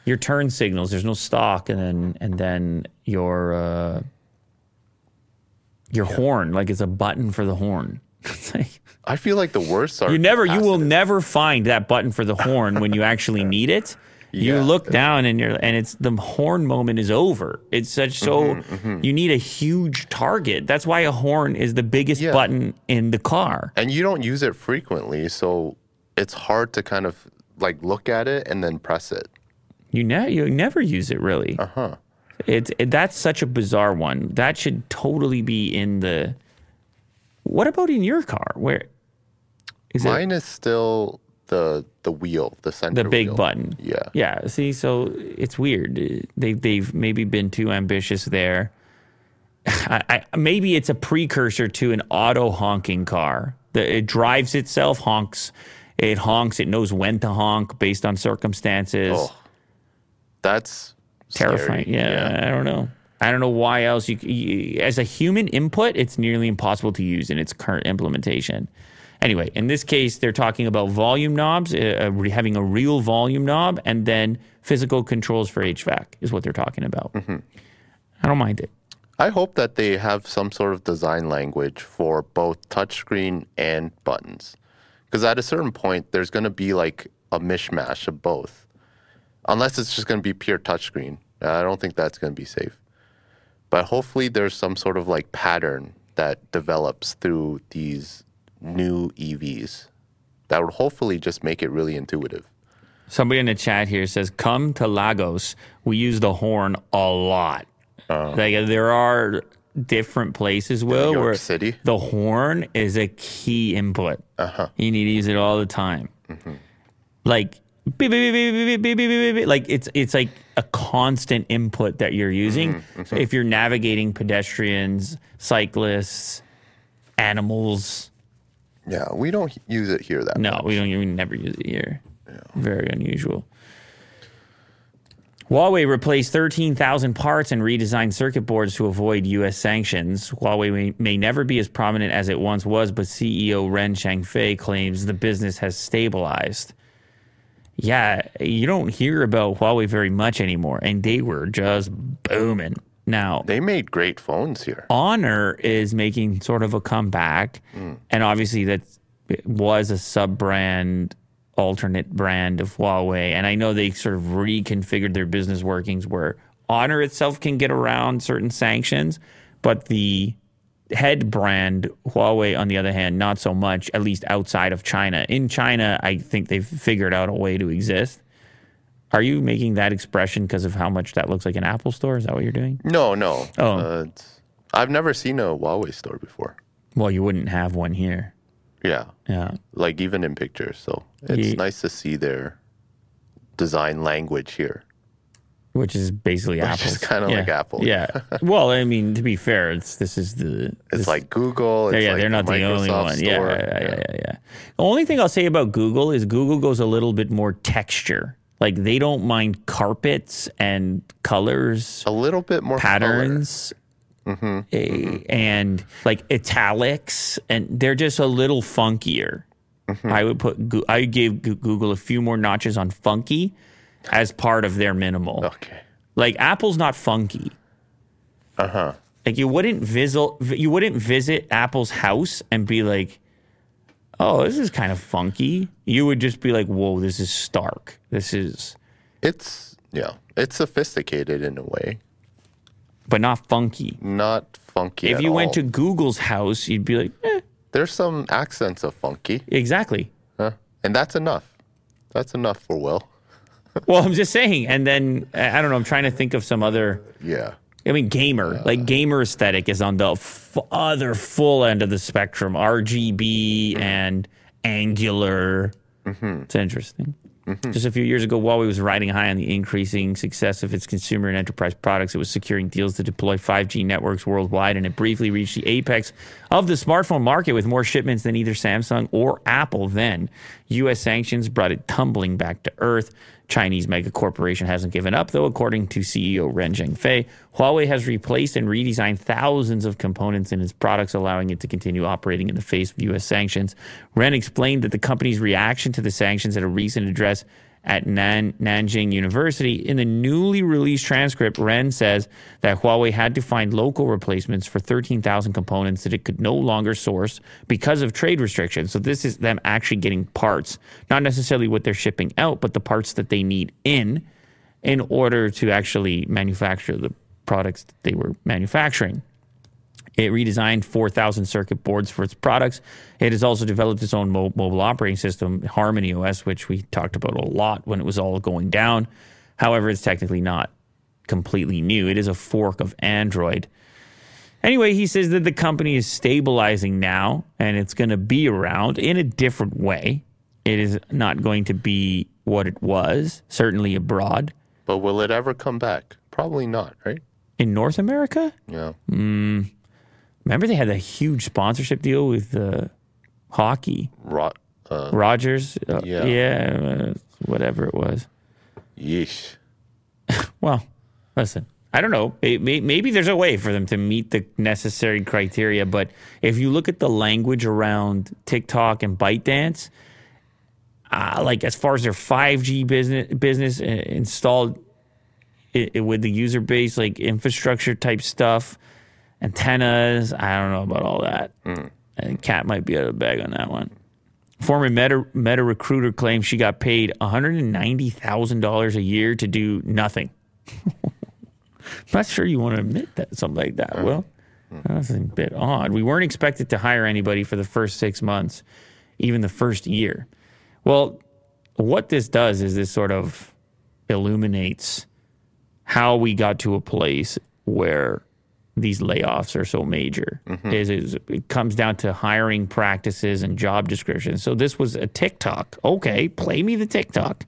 your turn signals. There's no stock, and then and then your uh, your horn, like it's a button for the horn. [laughs] Like, I feel like the worst are you never, you will never find that button for the horn when you actually [laughs] need it. You Yeah. look down and you're, and it's the horn moment is over. It's such so Mm-hmm, you need a huge target. That's why a horn is the biggest Yeah. button in the car. and you don't use it frequently, so it's hard to kind of like look at it and then press it. You ne- you never use it really. Uh Uh-huh. It's it, that's such a bizarre one. That should totally be in the. What about in your car? Where is? Mine is still the the wheel, the center the big wheel. button. Yeah. Yeah. See, so it's weird. They they've maybe been too ambitious there. [laughs] I, I, maybe it's a precursor to an auto honking car. The, it drives itself, honks. It honks. It knows when to honk based on circumstances. Oh, That's Terrifying. scary. Yeah, I don't know. I don't know why else you, you as a human input, it's nearly impossible to use in its current implementation. Anyway, in this case, they're talking about volume knobs, uh, uh, having a real volume knob, and then physical controls for HVAC is what they're talking about. I don't mind it. I hope that they have some sort of design language for both touchscreen and buttons. Because at a certain point, there's going to be like a mishmash of both. Unless it's just going to be pure touchscreen. I don't think that's going to be safe. But hopefully, there's some sort of like pattern that develops through these new EVs that would hopefully just make it really intuitive. Somebody in the chat here says, "Come to Lagos. We use the horn a lot. Like uh, there are different places, Will, where City? the horn is a key input. Uh-huh. You need to use it all the time. Like beep, beep, beep, beep, beep, beep, beep, like it's it's like a constant input that you're using. Mm-hmm. If you're navigating pedestrians, cyclists, animals. Yeah, we don't use it here that no, much. we don't. We never use it here. Yeah. Very unusual. Huawei replaced 13,000 parts and redesigned circuit boards to avoid U.S. sanctions. Huawei may, may, never be as prominent as it once was, but CEO Ren Zhengfei claims the business has stabilized. Yeah, you don't hear about Huawei very much anymore, and they were just booming. Now, They made great phones here. Honor is making sort of a comeback, hmm. and obviously that was a sub brand, alternate brand of Huawei. And I know they sort of reconfigured their business workings where Honor itself can get around certain sanctions, but the head brand Huawei, on the other hand, not so much. At least outside of China. In China, I think they've figured out a way to exist. Are you making that expression because of how much that looks like an Apple store? Is that what you're doing? No, no. Oh. Uh, I've never seen a Huawei store before. Well, you wouldn't have one here. Yeah, Yeah. like even in pictures. So it's Ye- nice to see their design language here. Which is basically Apple. is kinda like Apple. Yeah. [laughs] well, I mean, to be fair, it's this is the It's this- like Google. It's Yeah, yeah, like they're not the only Microsoft one. Yeah, Store. yeah, yeah, yeah, yeah. The only thing I'll say about Google is Google goes a little bit more texture. Like they don't mind carpets and colors, A little bit more patterns. color. patterns, mm-hmm. eh, mm-hmm. and like italics, and they're just a little funkier. Mm-hmm. I would put I gave Google a few more notches on funky as part of their minimal. Okay. Like Apple's not funky. Uh huh. Like you wouldn't visit you wouldn't visit Apple's house and be like, "Oh, this is kind of funky." You would just be like, "Whoa, this is stark. This is It's yeah. It's sophisticated in a way, but not funky." not funky. if you went to Google's house, you'd be like, eh, there's some accents of funky, "Exactly." huh? and that's enough. That's enough for Will. Well, I'm just saying. And then I don't know. I'm trying to think of some other. Yeah. I mean, gamer like gamer aesthetic is on the f- other full end of the spectrum. RGB mm-hmm. and angular. Mm-hmm. It's interesting. Mm-hmm. Just a few years ago, Huawei was riding high on the increasing success of its consumer and enterprise products. It was securing deals to deploy 5G networks worldwide, and it briefly reached the apex of the smartphone market with more shipments than either Samsung or Apple then. U.S. sanctions brought it tumbling back to earth. Chinese mega corporation hasn't given up, though, according to CEO Ren Zhengfei. Huawei has replaced and redesigned thousands of components in its products, allowing it to continue operating in the face of U.S. sanctions. Ren explained that the company's reaction to the sanctions at a recent address at Nan- Nanjing University. In the newly released transcript, Ren says that Huawei had to find local replacements for 13,000 components that it could no longer source because of trade restrictions. So this is them actually getting parts, not necessarily what they're shipping out, but the parts that they need in in order to actually manufacture the products that they were manufacturing. It redesigned 4,000 circuit boards for its products. It has also developed its own mo- mobile operating system, Harmony OS, which we talked about a lot when it was all going down. However, it's technically not completely new. It is a fork of Android. Anyway, he says that the company is stabilizing now and it's going to be around in a different way. It is not going to be what it was, certainly abroad. But will it ever come back? Probably not, right? In North America, Yeah. Hmm. Remember they had a huge sponsorship deal with uh, hockey. Rot. Uh, Rogers, uh, Yeah. yeah, uh, whatever it was. yeesh. [laughs] Well, listen, I don't know. May- may- Maybe there's a way for them to meet the necessary criteria, but if you look at the language around TikTok and ByteDance, uh, like as far as their 5G business business uh, installed i i- with the user base, like infrastructure type stuff, antennas, I don't know about all that. Mm. I think Cat might be out of the bag on that one. Former Meta, Meta recruiter claims she got paid $190,000 a year to do nothing. I'm [laughs] not sure you want to admit that something like that. Mm. Well, mm. that's a bit odd. We weren't expected to hire anybody for the first six months, even the first year. Well, what this does is this sort of illuminates how we got to a place where these layoffs are so major mm-hmm. is, is it comes down to hiring practices and job descriptions. So this was a TikTok. Okay, play me the TikTok.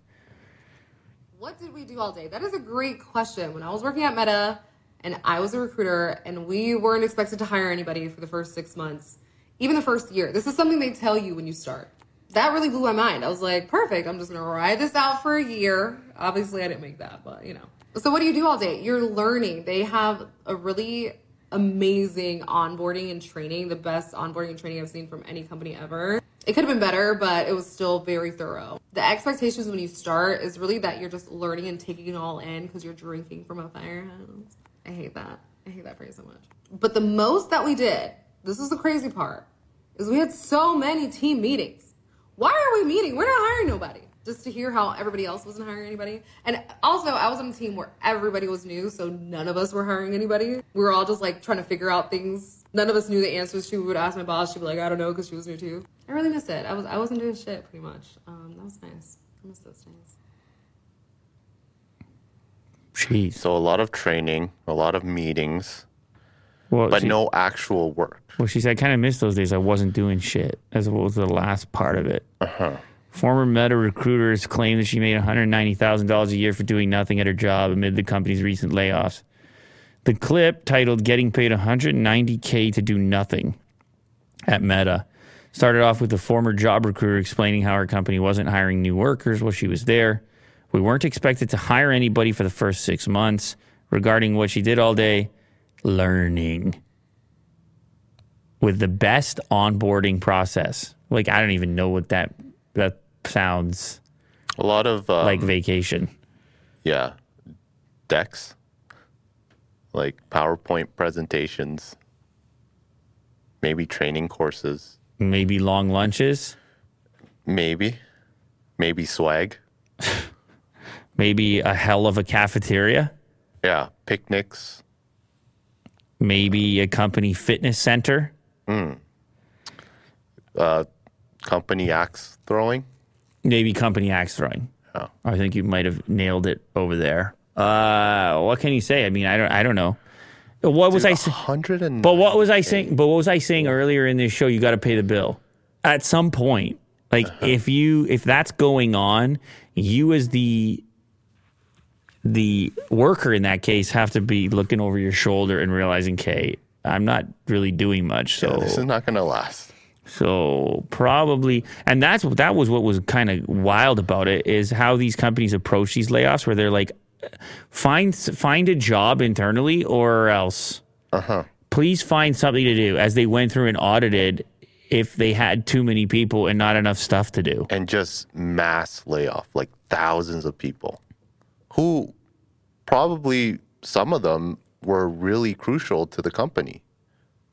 What did we do all day? That is a great question. When I was working at Meta and I was a recruiter and we weren't expected to hire anybody for the first six months, even the first year, this is something they tell you when you start. That really blew my mind. I was like, perfect. I'm just going to ride this out for a year. Obviously, I didn't make that, but you know. So, what do you do all day? You're learning. They have a really amazing onboarding and training, the best onboarding and training I've seen from any company ever. It could have been better, but it was still very thorough. The expectations when you start is really that you're just learning and taking it all in because you're drinking from a fire hose. I hate that. I hate that phrase so much. But the most that we did, this is the crazy part, is we had so many team meetings. Why are we meeting? We're not hiring nobody. Just to hear how everybody else wasn't hiring anybody. And also, I was on a team where everybody was new, so none of us were hiring anybody. We were all just like trying to figure out things. None of us knew the answers. She would ask my boss. She'd be like, "I don't know," because she was new too. I really missed it. I was I wasn't doing shit pretty much. Um, that was nice. I miss those days. Jeez. So a lot of training, a lot of meetings, Well, but she, no actual work. Well, she said, I kind of missed those days. I wasn't doing shit. As was the last part of it. Uh-huh. Former Meta recruiters claim that she made $190,000 a year for doing nothing at her job amid the company's recent layoffs. The clip, titled Getting Paid 190K to Do Nothing at Meta, started off with the former job recruiter explaining how her company wasn't hiring new workers while she was there. We weren't expected to hire anybody for the first six months. Regarding what she did all day, learning with the best onboarding process. Like I don't even know what that that sounds A lot of um, like vacation. yeah, decks, like PowerPoint presentations, maybe training courses, Maybe long lunches, maybe, maybe swag. [laughs] maybe a hell of a cafeteria, Yeah, picnics. maybe a company fitness center. Company axe throwing. maybe company axe throwing. Oh. I think you might have nailed it over there. Uh, what can you say? I mean, I don't, I don't know. What was I saying? But what was I saying? But what was I saying earlier in this show? You got to pay the bill at some point. Like if you if that's going on, you as the the worker in that case have to be looking over your shoulder and realizing, okay, I'm not really doing much. So this is not gonna last. So probably, and that's that was what was kind of wild about it is how these companies approach these layoffs, where they're like, find find a job internally or else. Uh-huh. Please find something to do. As they went through and audited, if they had too many people and not enough stuff to do. and just mass layoff, like thousands of people who probably some of them were really crucial to the company.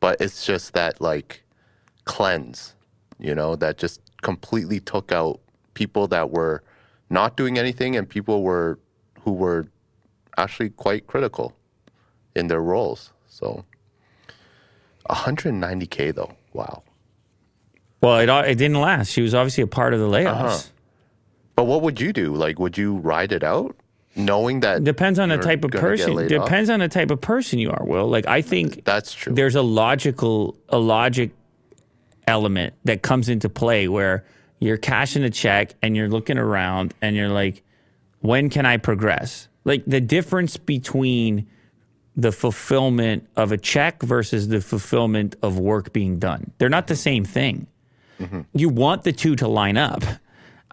But it's just that like cleanse, you know, that just completely took out people that were not doing anything and people were who were actually quite critical in their roles. So 190k though. Wow. Well, it it didn't last. She was obviously a part of the layoffs. Uh-huh. But what would you do? Like, would you ride it out, knowing that Depends on the type of person. laid off? Depends on the type of person you are. Will like I think That's true. there's a logical a logic element that comes into play where you're cashing a check and you're looking around and you're like when can i progress? Like the difference between the fulfillment of a check versus the fulfillment of work being done. They're not the same thing. Mm-hmm. You want the two to line up.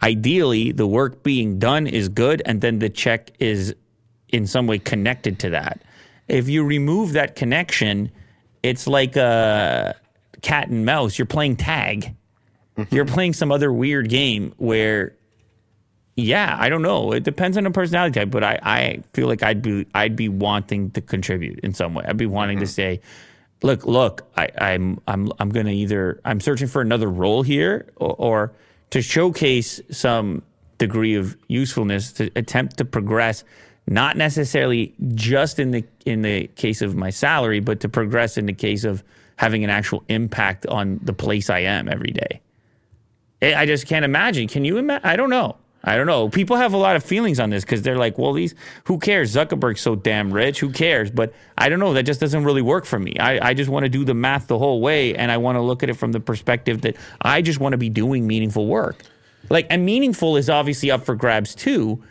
Ideally the work being done is good and then the check is in some way connected to that. If you remove that connection it's like a cat and mouse you're playing tag. You're playing some other weird game where yeah i don't know. It depends on the personality type but i, I feel like i'd be i'd be wanting to contribute in some way. I'd be wanting to mm-hmm. say look look I, i'm i'm i'm gonna either i'm searching for another role here or, or to showcase some degree of usefulness to attempt to progress not necessarily just in the in the case of my salary but to progress in the case of having an actual impact on the place i am every day I just can't imagine. Can you imagine? I don't know. I don't know. People have a lot of feelings on this because they're like, well, these, who cares? Zuckerberg's so damn rich. Who cares? But I don't know. That just doesn't really work for me. I, I just want to do the math the whole way. And I want to look at it from the perspective that I just want to be doing meaningful work. Like, and meaningful is obviously up for grabs too,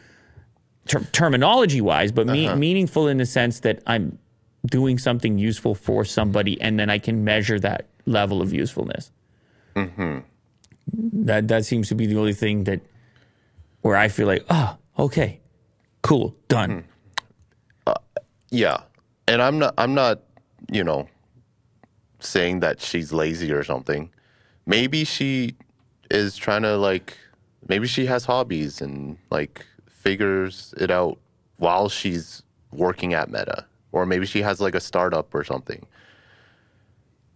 ter- terminology wise, but me- uh-huh. meaningful in the sense that I'm doing something useful for somebody and then I can measure that level of usefulness mm-hmm. that that seems to be the only thing that where I feel like, oh, okay, cool, done. Hmm. Uh, yeah, and I'm not. I'm not. You know, saying that she's lazy or something. Maybe she is trying to like. Maybe she has hobbies and like figures it out while she's working at Meta, or maybe she has like a startup or something.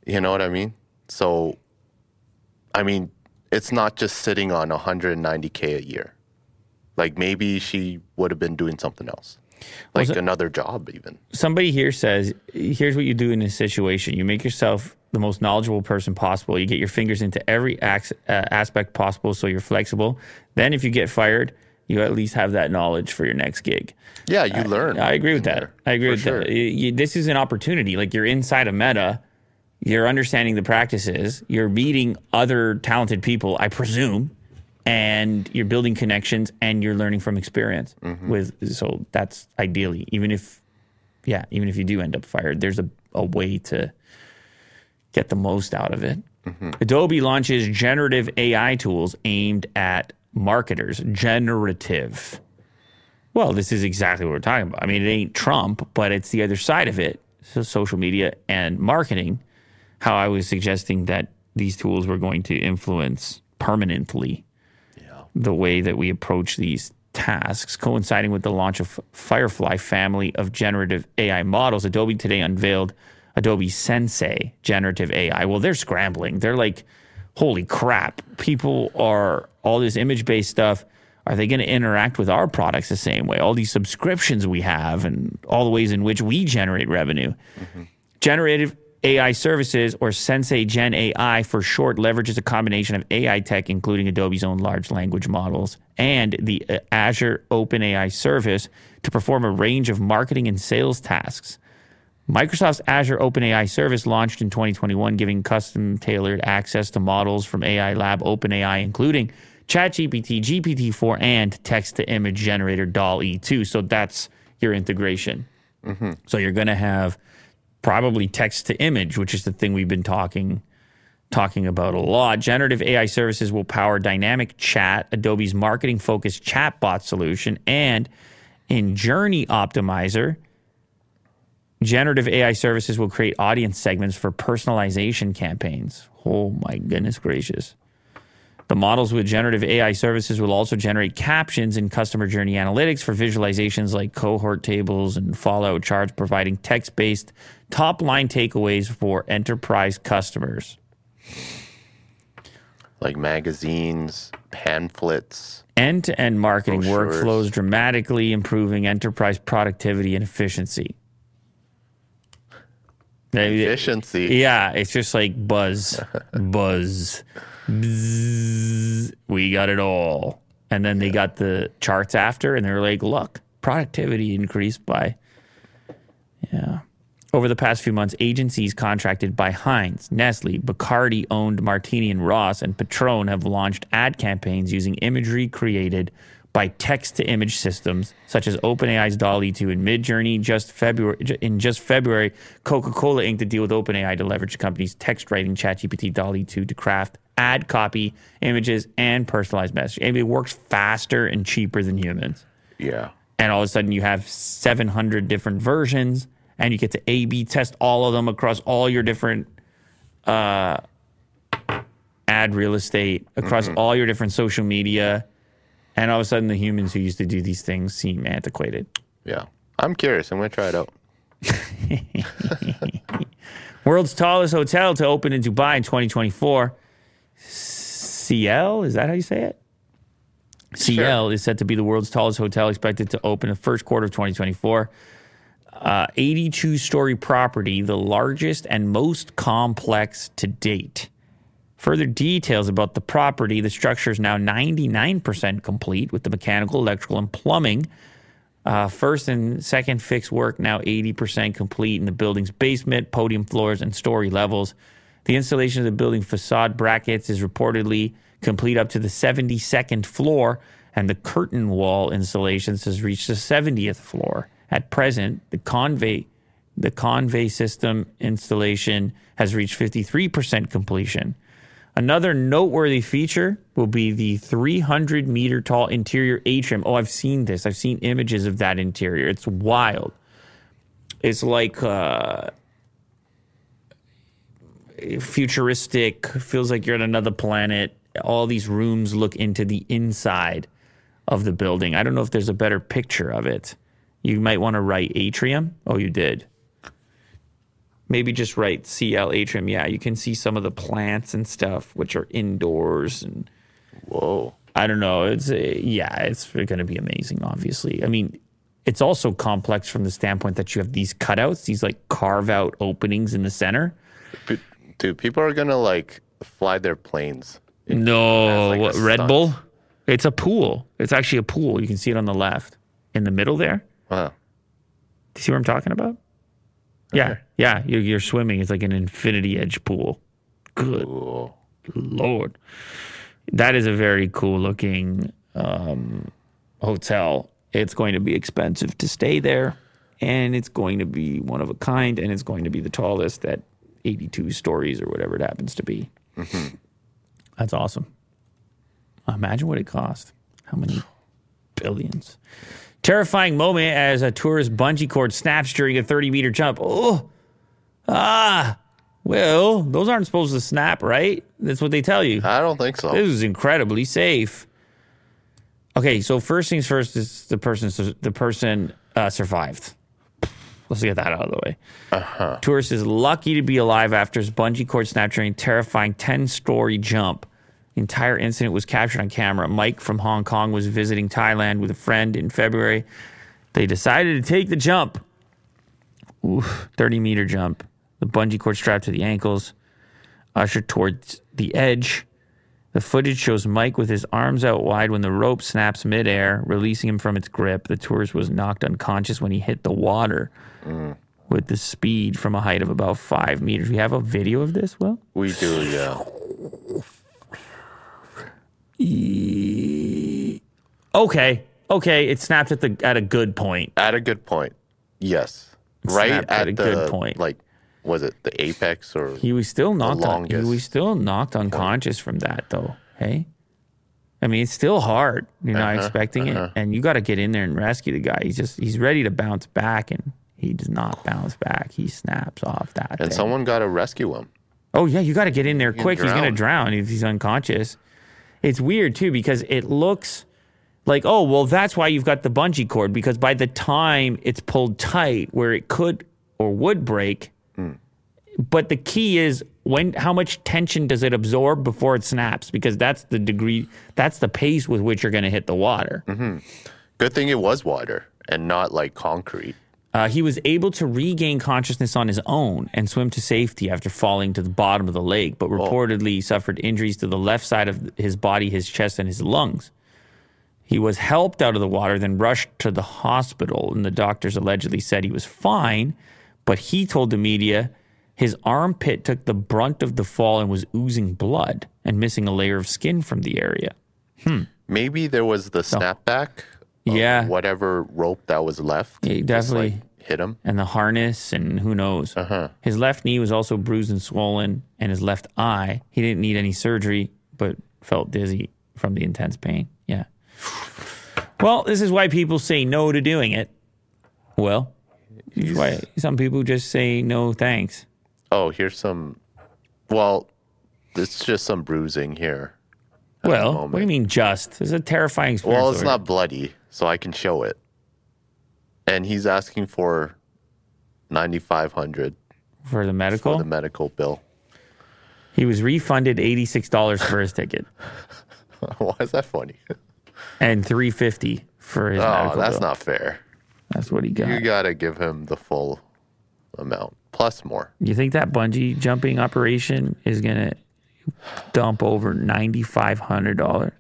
You know what I mean? So, I mean, it's not just sitting on 190k a year. Like maybe she would have been doing something else, like Was it- another job even. somebody here says, here's what you do in this situation. You make yourself the most knowledgeable person possible. You get your fingers into every ax- uh, aspect possible so you're flexible. Then, if you get fired, you at least have that knowledge for your next gig. Yeah, you learn. I agree with that. there, I agree with sure. that. You- you- this is an opportunity. Like you're inside of Meta, you're understanding the practices, you're meeting other talented people, I presume, and you're building connections and you're learning from experience. Mm-hmm. With so that's ideally, even if, yeah, even if you do end up fired, there's a, a way to get the most out of it. Mm-hmm. Adobe launches generative AI tools aimed at marketers. Generative. Well, this is exactly what we're talking about. I mean, it ain't Trump, but it's the other side of it. So social media and marketing. How I was suggesting that these tools were going to influence permanently the way that we approach these tasks, coinciding with the launch of Firefly family of generative AI models. Adobe today unveiled Adobe Sensei generative AI. Well, they're scrambling. They're like, holy crap! People are all this image-based stuff. Are they going to interact with our products the same way? All these subscriptions we have, and all the ways in which we generate revenue. Generative AI services, or Sensei Gen AI for short, leverages a combination of AI tech, including Adobe's own large language models and the uh, Azure OpenAI service, to perform a range of marketing and sales tasks. Microsoft's Azure OpenAI service launched in 2021, giving custom tailored access to models from AI Lab OpenAI, including ChatGPT, GPT-4, and text to image generator DALL-E 2. So that's your integration. Mm-hmm. So you're going to have probably text to image, which is the thing we've been talking talking about a lot. Generative AI services will power dynamic chat, Adobe's marketing focused chatbot solution, and in Journey Optimizer, generative AI services will create audience segments for personalization campaigns. Oh my goodness gracious. The models with generative AI services will also generate captions in customer journey analytics for visualizations like cohort tables and fallout charts, providing text based top line takeaways for enterprise customers. like magazines, pamphlets. End to end marketing Brochures. workflows, dramatically improving enterprise productivity and efficiency. Efficiency. Yeah, it's just like buzz, [laughs] buzz, bzz, we got it all. And then they got the charts after, and they're like, look, productivity increased by, yeah. Over the past few months, agencies contracted by Heinz, Nestle, Bacardi owned Martini and Rossi, and Patron have launched ad campaigns using imagery created by text to image systems such as OpenAI's DALL-E 2 and Midjourney. Just February, in just February, Coca-Cola inked a deal with OpenAI to leverage the company's text writing ChatGPT DALL-E 2 to craft ad copy, images, and personalized messaging. And it works faster and cheaper than humans Yeah. and all of a sudden you have 700 different versions and you get to a b test all of them across all your different uh, ad real estate across all your different social media and all of a sudden the humans who used to do these things seem antiquated Yeah. I'm curious. I'm going to try it out. [laughs] world's tallest hotel to open in dubai in 2024 Ciel is that how you say it Ciel is set to be the world's tallest hotel, expected to open in the first quarter of 2024. Uh, 82 story property, the largest and most complex to date. Further details about the property the structure is now 99% complete with the mechanical, electrical, and plumbing. Uh, first and second fix work now 80% complete in the building's basement, podium floors, and story levels. The installation of the building facade brackets is reportedly complete up to the 72nd floor, and the curtain wall installations has reached the 70th floor. At present, the convey the convey system installation has reached 53% completion. Another noteworthy feature will be the 300 meter tall interior atrium. Oh, I've seen this. I've seen images of that interior. It's wild. It's like uh, futuristic, feels like you're on another planet. All these rooms look into the inside of the building. I don't know if there's a better picture of it. You might want to write atrium. Oh, you did. Maybe just write Ciel atrium. Yeah, you can see some of the plants and stuff, which are indoors and Whoa. I don't know. It's uh, yeah, it's going to be amazing. Obviously, I mean, it's also complex from the standpoint that you have these cutouts, these like carve out openings in the center. Dude, people are gonna like fly their planes. No, like what, Red stunt. Bull. It's a pool. It's actually a pool. You can see it on the left, in the middle there. Wow. Do you see what I'm talking about? Yeah, yeah. You're, you're swimming. It's like an infinity edge pool. Good Cool. lord, that is a very cool looking um, hotel. It's going to be expensive to stay there, and it's going to be one of a kind, and it's going to be the tallest at 82 stories or whatever it happens to be. That's awesome. Imagine what it cost. How many billions? Terrifying moment as a tourist bungee cord snaps during a 30 meter jump. Oh, ah. Well, those aren't supposed to snap, right? That's what they tell you. I don't think so. This is incredibly safe. Okay, so first things first is the person the person uh, survived. Let's get that out of the way. Uh-huh. Tourist is lucky to be alive after his bungee cord snapped during a terrifying 10 story jump. The entire incident was captured on camera. Mike from Hong Kong was visiting Thailand with a friend in February. They decided to take the jump. Oof, 30 meter jump. The bungee cord strapped to the ankles, ushered towards the edge. The footage shows Mike with his arms out wide when the rope snaps midair, releasing him from its grip. The tourist was knocked unconscious when he hit the water mm. with the speed from a height of about five meters. We have a video of this, Will? We do, yeah. Okay. Okay. It snapped at the at a good point. At a good point. Yes. Right at, at a the good point. like was it the apex or He was still knocked un- he was still knocked unconscious from that though. Hey? I mean, it's still hard. You're not Uh-huh, expecting it. And you got to get in there and rescue the guy. He's just, he's ready to bounce back and he does not bounce back. He snaps off that. and thing. someone got to rescue him. Oh yeah, you got to get in there quick. He's gonna drown. drown if he's unconscious. It's weird too because it looks like oh well that's why you've got the bungee cord because by the time it's pulled tight where it could or would break, hmm. but the key is when how much tension does it absorb before it snaps because that's the degree that's the pace with which you're going to hit the water. Mm-hmm. Good thing it was water and not like concrete. Uh, he was able to regain consciousness on his own and swim to safety after falling to the bottom of the lake, but reportedly suffered injuries to the left side of his body, his chest, and his lungs. He was helped out of the water, then rushed to the hospital, and the doctors allegedly said he was fine, but he told the media his armpit took the brunt of the fall and was oozing blood and missing a layer of skin from the area. Maybe there was the snapback. of Yeah. Whatever rope that was left. Yeah, just, definitely. like, hit him. and the harness and who knows. Uh-huh. His left knee was also bruised and swollen, and his left eye. He didn't need any surgery, but felt dizzy from the intense pain. Yeah. Well, this is why people say no to doing it. Well, why some people just say no thanks. Oh, here's some. Well, it's just some bruising here. Well, what do you mean just? It's a terrifying experience. Well, it's not bloody, so I can show it. And he's asking for ninety five hundred for the medical for the medical bill. he was refunded eighty six dollars for his ticket [laughs] Why is that funny? and three fifty for his Oh, that's bill. not fair. That's what he got. You gotta give him the full amount plus more. You think that bungee jumping operation is gonna dump over ninety five hundred dollars?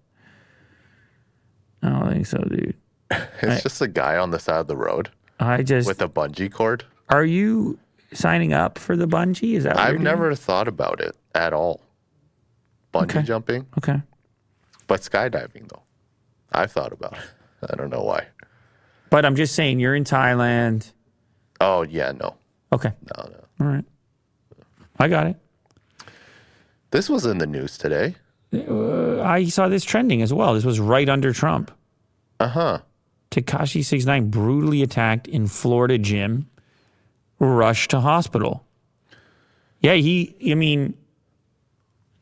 I don't think so, dude. [laughs] It's just a guy on the side of the road I just with a bungee cord. are you signing up for the bungee? Is that what I've you're doing? never thought about it at all. Bungee Okay. jumping, okay. but skydiving though. I've thought about it. I don't know why. But I'm just saying you're in Thailand. Oh yeah, no, Okay. no, no. All right. I got it. This was in the news today. I saw this trending as well. This was right under Trump. Uh huh. Tekashi 69 brutally attacked in Florida gym, rushed to hospital. Yeah, he, I mean,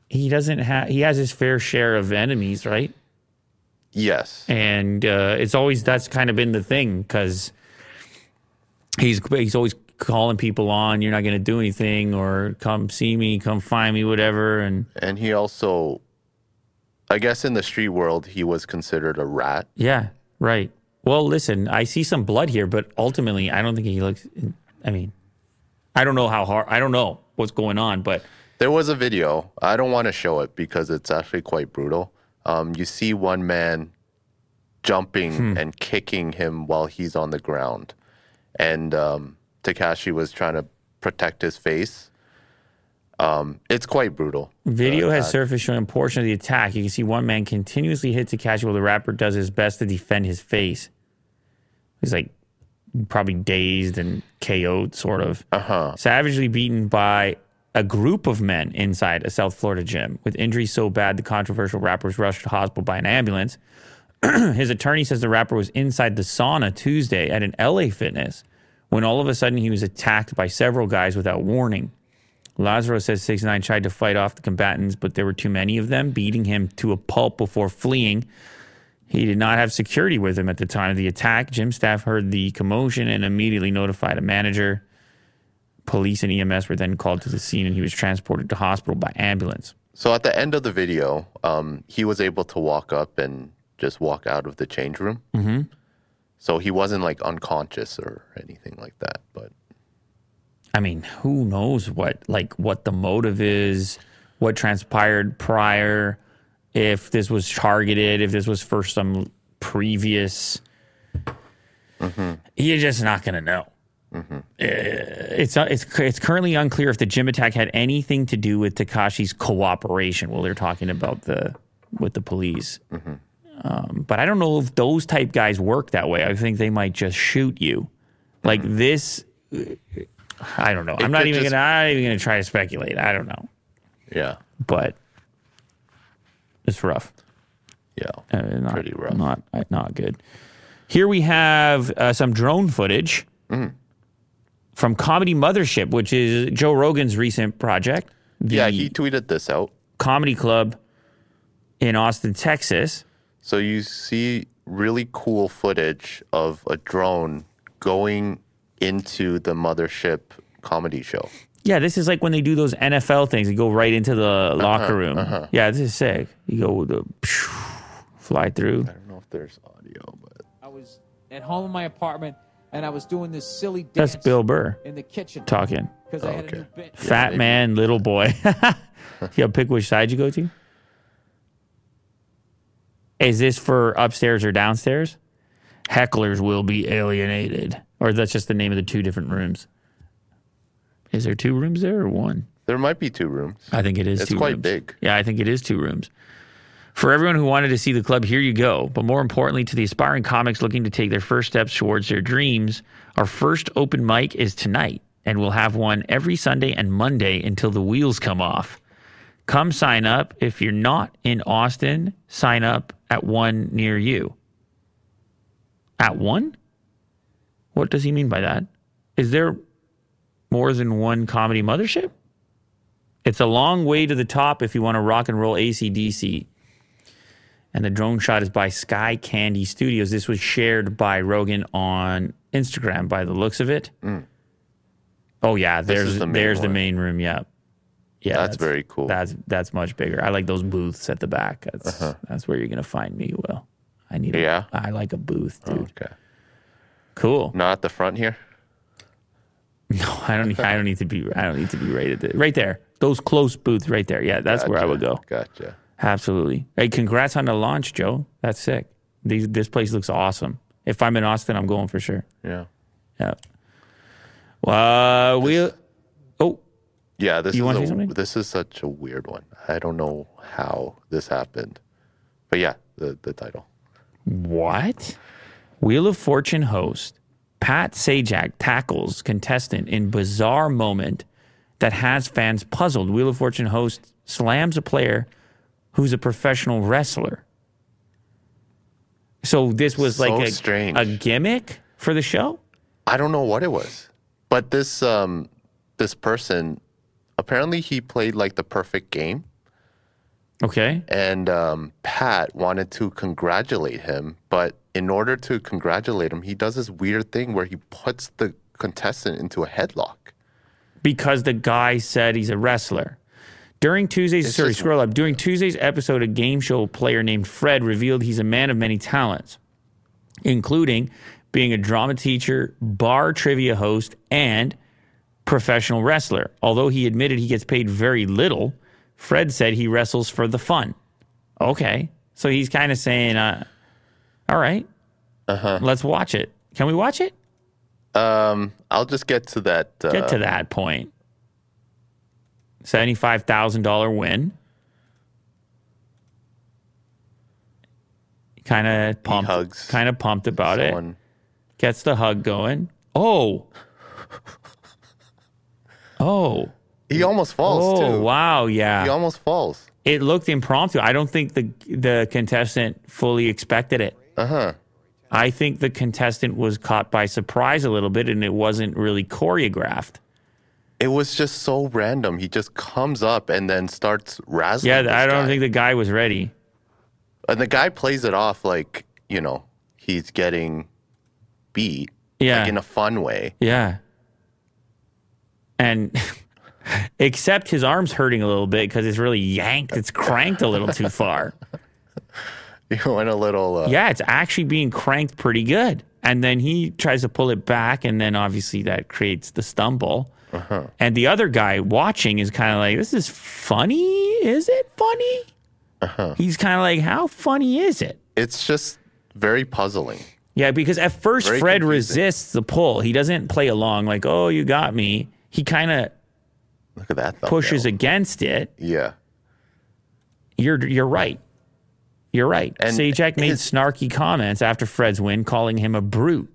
he doesn't have, he has his fair share of enemies, right? Yes. And uh, it's always, that's kind of been the thing because he's, he's always calling people on, you're not going to do anything or come see me, come find me, whatever. And And he also I guess in the street world, he was considered a rat. Yeah, right. Well, listen, I see some blood here, but ultimately, I don't think he looks. I mean, I don't know how hard. I don't know what's going on, but There was a video. I don't want to show it because it's actually quite brutal. Um, you see one man jumping and kicking him while he's on the ground, and um, Tekashi was trying to protect his face. Um, it's quite brutal. Video Uh, has that- surfaced showing a portion of the attack. You can see one man continuously hit Tekashi while the rapper does his best to defend his face. He's like probably dazed and KO'd, sort of. Uh-huh. Savagely beaten by a group of men inside a South Florida gym. With injuries so bad, the controversial rapper was rushed to hospital by an ambulance. [clears throat] his attorney says the rapper was inside the sauna Tuesday at an LA Fitness when all of a sudden he was attacked by several guys without warning. Lazzaro says 6 9 tried to fight off the combatants, but there were too many of them, beating him to a pulp before fleeing. He did not have security with him at the time of the attack. Gym staff heard the commotion and immediately notified a manager. Police and EMS were then called to the scene and he was transported to hospital by ambulance. So at the end of the video, um, he was able to walk up and just walk out of the change room. Mm-hmm. So he wasn't like unconscious or anything like that. But I mean, who knows what like what the motive is, what transpired prior, if this was targeted, if this was for some previous. You're just not gonna know. Uh, it's it's it's currently unclear if the gym attack had anything to do with Tekashi's cooperation. Well, they're talking about the with the police, um, but I don't know if those type guys work that way. I think they might just shoot you, like this. I don't know. I'm not even just- gonna. I'm not even gonna try to speculate. I don't know, yeah, but it's rough. yeah, Uh, not, Pretty rough. Not uh, not good. Here we have uh, some drone footage Mm. from Comedy Mothership, which is Joe Rogan's recent project. Yeah. He tweeted this out. comedy club in Austin, Texas. So you see really cool footage of a drone going into the mothership comedy show. Yeah, this is like when they do those NFL things. You go right into the Uh-huh, locker room. Yeah, this is sick. You go with the fly through. I don't know if there's audio, but I was at home in my apartment and I was doing this silly dance That's Bill Burr in the kitchen talking. because I had okay. a new bit. Fat man, little boy. [laughs] you pick which side you go to. Is this for upstairs or downstairs? Hecklers will be alienated. Or that's just the name of the two different rooms. Is there two rooms there or one? there might be two rooms. I think it is It's quite rooms. big. Yeah, I think it is two rooms. For everyone who wanted to see the club, here you go. But more importantly, to the aspiring comics looking to take their first steps towards their dreams, our first open mic is tonight, and we'll have one every Sunday and Monday until the wheels come off. Come sign up. If you're not in Austin, sign up at one near you. At one? What does he mean by that? Is there more than one comedy mothership? It's a long way to the top if you want to rock and roll ACDC. And the drone shot is by Sky Candy Studios. This was shared by Rogan on Instagram by the looks of it. Mm. Oh yeah, there's the main there's the main room. Yeah. Yeah, That's very cool. That's that's much bigger. I like those booths at the back. That's uh-huh. that's where you're gonna find me. Will I need? a- Yeah? I like a booth, dude. Oh, okay. Cool. Not the front here. [laughs] No, I don't. Need, I don't need to be. I don't need to be rated. there. Right there, those close booths, right there. Yeah, that's where I would go. Gotcha. Absolutely. Hey, congrats on the launch, Joe. That's sick. These, this place looks awesome. If I'm in Austin, I'm going for sure. Yeah. Yeah. Well, we. Oh, Yeah, this You is a, this is such a weird one. I don't know how this happened, but yeah, the the title. what? Wheel of Fortune host Pat Sajak tackles contestant in bizarre moment that has fans puzzled. Wheel of Fortune host slams a player who's a professional wrestler. So this was So like a, a gimmick for the show? I don't know what it was, but this um this person apparently he played like the perfect game, Okay. and um, Pat wanted to congratulate him, but in order to congratulate him, he does this weird thing where he puts the contestant into a headlock. because the guy said he's a wrestler. During Tuesday's, sorry, just- scroll up. During Tuesday's episode, a game show player named Fred revealed he's a man of many talents, including being a drama teacher, bar trivia host, and professional wrestler. Although he admitted he gets paid very little, Fred said he wrestles for the fun. Okay. So he's kind of saying, uh, all right, let's watch it. Can we watch it? Um, I'll just get to that. Uh, Get to that point. $75,000 win. Kind of pumped. Kind of pumped about it. Gets the hug going. Oh. [laughs] Oh. He almost falls Oh, too. wow. Yeah. He almost falls. it looked impromptu. I don't think the the contestant fully expected it. Uh huh. I think the contestant was caught by surprise a little bit and it wasn't really choreographed. It was just so random. He just comes up and then starts razzling. Yeah, I don't guy. think the guy was ready. And the guy plays it off like you know he's getting beat. Yeah. Like in a fun way. Yeah. And [laughs] except his arm's hurting a little bit because it's really yanked. It's cranked a little too far. [laughs] He went a little. Uh, Yeah, it's actually being cranked pretty good. And then he tries to pull it back, and then obviously that creates the stumble. And the other guy watching is kind of like, "This is funny. Is it funny?" He's kind of like, "How funny is it?" It's just very puzzling. Yeah, because at first Very Fred confusing. resists the pull. He doesn't play along like, "Oh, you got me." He kind of Look at that. Thumbnail. pushes against it. Yeah. You're you're right. You're right. And Sajak made his- snarky comments after Fred's win, calling him a brute.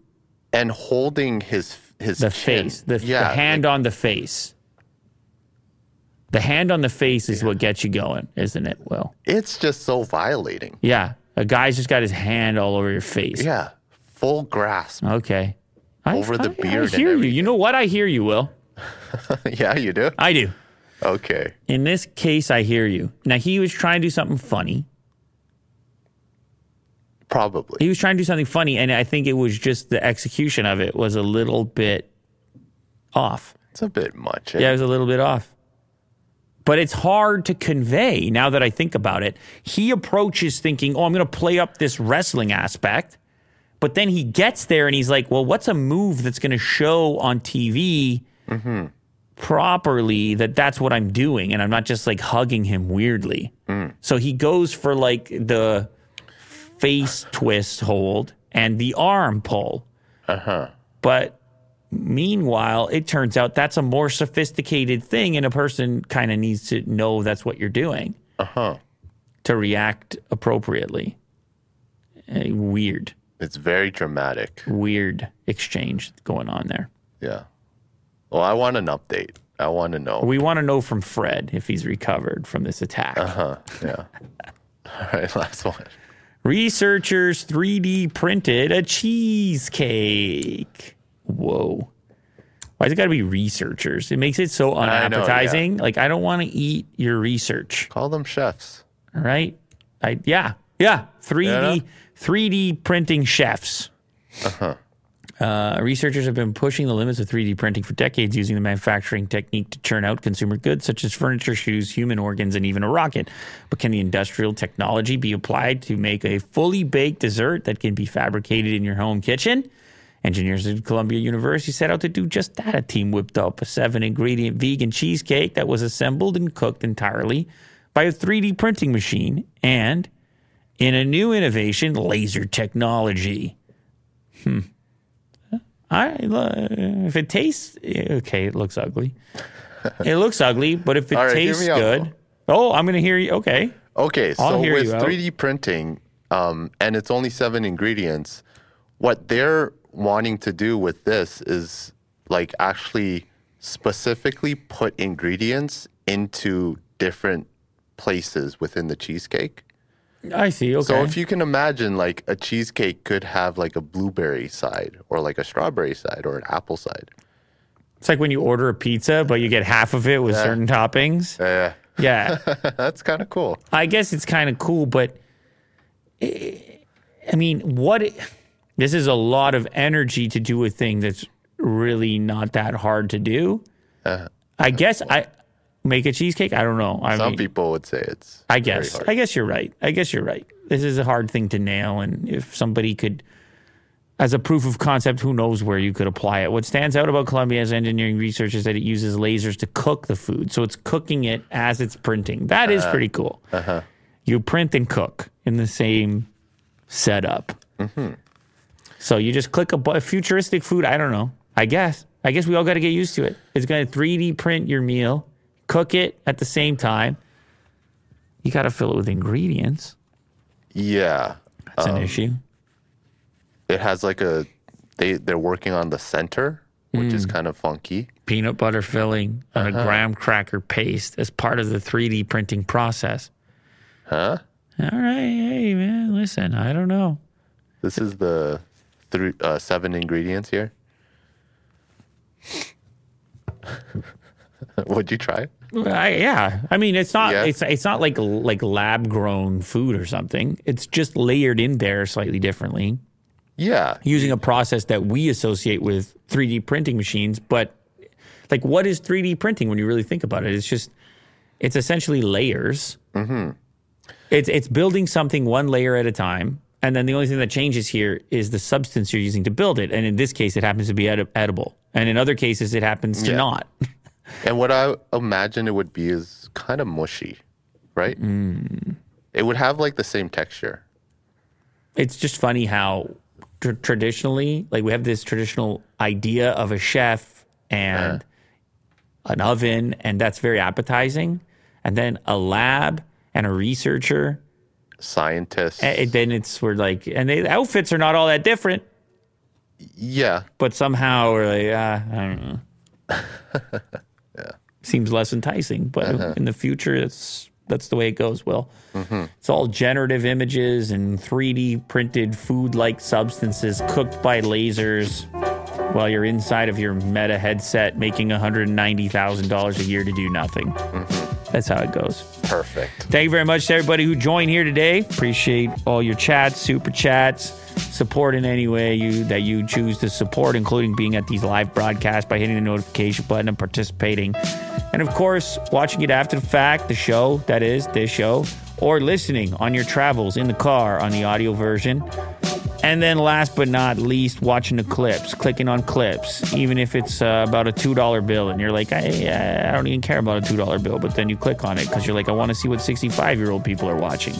And holding his his The chin. face, the, yeah, the hand like- on the face. The hand on the face is what gets you going, isn't it? Will It's just so violating. yeah, a guy's just got his hand all over your face. Yeah. Full grasp. Okay. I, Over the I- beard I hear you. You know what? I hear you, Will. [laughs] yeah, you do. I do. Okay. In this case, I hear you. Now he was trying to do something funny. Probably. He was trying to do something funny, and I think it was just the execution of it was a little bit off. It's a bit much. eh? Yeah, it was a little bit off. But it's hard to convey now that I think about it. He approaches thinking, oh, I'm going to play up this wrestling aspect. But then he gets there and he's like, well, what's a move that's going to show on TV properly that that's what I'm doing? And I'm not just like hugging him weirdly. So he goes for like the face twist hold and the arm pull. Uh-huh. But Meanwhile, it turns out that's a more sophisticated thing, and a person kind of needs to know that's what you're doing Uh huh. to react appropriately. Weird, It's very dramatic. weird exchange going on there. Yeah. Well, I want an update. I want to know. We want to know from Fred if he's recovered from this attack. Uh huh. Yeah. [laughs] All right. Last one. Researchers 3D printed a cheesecake. Whoa. Why Why's it got to be researchers? It makes it so know, yeah. unappetizing. Like, I don't want to eat your research. Call them chefs. All right. I yeah. Yeah. 3D Yeah. 3D printing chefs. Uh, researchers have been pushing the limits of 3D printing for decades using the manufacturing technique to churn out consumer goods such as furniture, shoes, human organs, and even a rocket. But can the industrial technology be applied to make a fully baked dessert that can be fabricated in your home kitchen? Engineers at Columbia University set out to do just that. A team whipped up a seven ingredient vegan cheesecake that was assembled and cooked entirely by a 3D printing machine and in a new innovation, laser technology. Hmm. I, if it tastes okay, it looks ugly. [laughs] it looks ugly, but if it right, tastes me out, good, oh, I'm to hear you. Okay, Okay, I'll so with 3D printing, um, and it's only seven ingredients, what they're wanting to do with this is like actually specifically put ingredients into different places within the cheesecake. I see. Okay, So if you can imagine, like a cheesecake could have like a blueberry side, or like a strawberry side, or an apple side. it's like when you order a pizza, but you get half of it with certain toppings. Yeah, Yeah, [laughs] that's kind of cool. I guess it's kind of cool, but eh, I mean, what? It, this is a lot of energy to do a thing that's really not that hard to do. I guess I make a cheesecake? I don't know. I Some mean, people would say it's. I guess. I guess you're right. I guess you're right. This is a hard thing to nail, and if somebody could, as a proof of concept, who knows where you could apply it. What stands out about Columbia's engineering research is that it uses lasers to cook the food, so it's cooking it as it's printing. That is uh-huh. pretty cool. Uh-huh. You print and cook in the same setup. Mm-hmm. So you just click a bu- futuristic food. I don't know. I guess. I guess we all got to get used to it. It's going to 3D print your meal, cook it at the same time. You got to fill it with ingredients. Yeah. That's an issue. It has like a. They they're working on the center, which Mm. is kind of funky. Peanut butter filling on a graham cracker paste as part of the 3D printing process. Huh? All right, hey man, listen, I don't know. This is the three uh, seven ingredients here. [laughs] [laughs] Would you try? it? I, yeah, I mean it's not Yeah. it's it's not like like lab grown food or something. It's just layered in there slightly differently. Yeah. using a process that we associate with 3D printing machines. But like, what is 3D printing when you really think about it? It's just, it's essentially layers. Mm-hmm. It's it's building something one layer at a time, and then the only thing that changes here is the substance you're using to build it. And in this case, it happens to be edi- edible, and in other cases, it happens to Yeah. not. [laughs] And what I imagine it would be is kind of mushy, right? Mm. It would have like the same texture. it's just funny how tr- traditionally, like we have this traditional idea of a chef and an oven, and that's very appetizing. And then a lab and a researcher, Scientists. and then it's we're like, and the outfits are not all that different, yeah. but somehow we're like, ah, I don't know. [laughs] Seems less enticing, but uh-huh. in the future, it's that's the way it goes. Will mm-hmm. it's all generative images and 3D printed food-like substances cooked by lasers while you're inside of your Meta headset, making $190,000 a year to do nothing. Mm-hmm. That's how it goes. Perfect. Thank you very much to everybody who joined here today. Appreciate all your chats, super chats, support in any way you that you choose to support, including being at these live broadcasts by hitting the notification button and participating. And of course, watching it after the fact, the show, that is, this show, or listening on your travels in the car on the audio version. And then last but not least, watching the clips, clicking on clips, even if it's uh, about a $2 bill and you're like, I, I don't even care about a $2 bill, but then you click on it because you're like, I want to see what 65 year old people are watching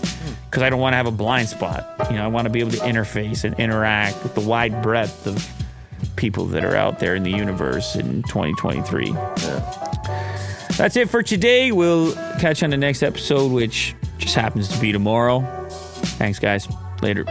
because I don't want to have a blind spot. You know, I want to be able to interface and interact with the wide breadth of people that are out there in the universe in 2023. That's it for today. We'll catch you on the next episode, which just happens to be tomorrow. Thanks, guys. Later.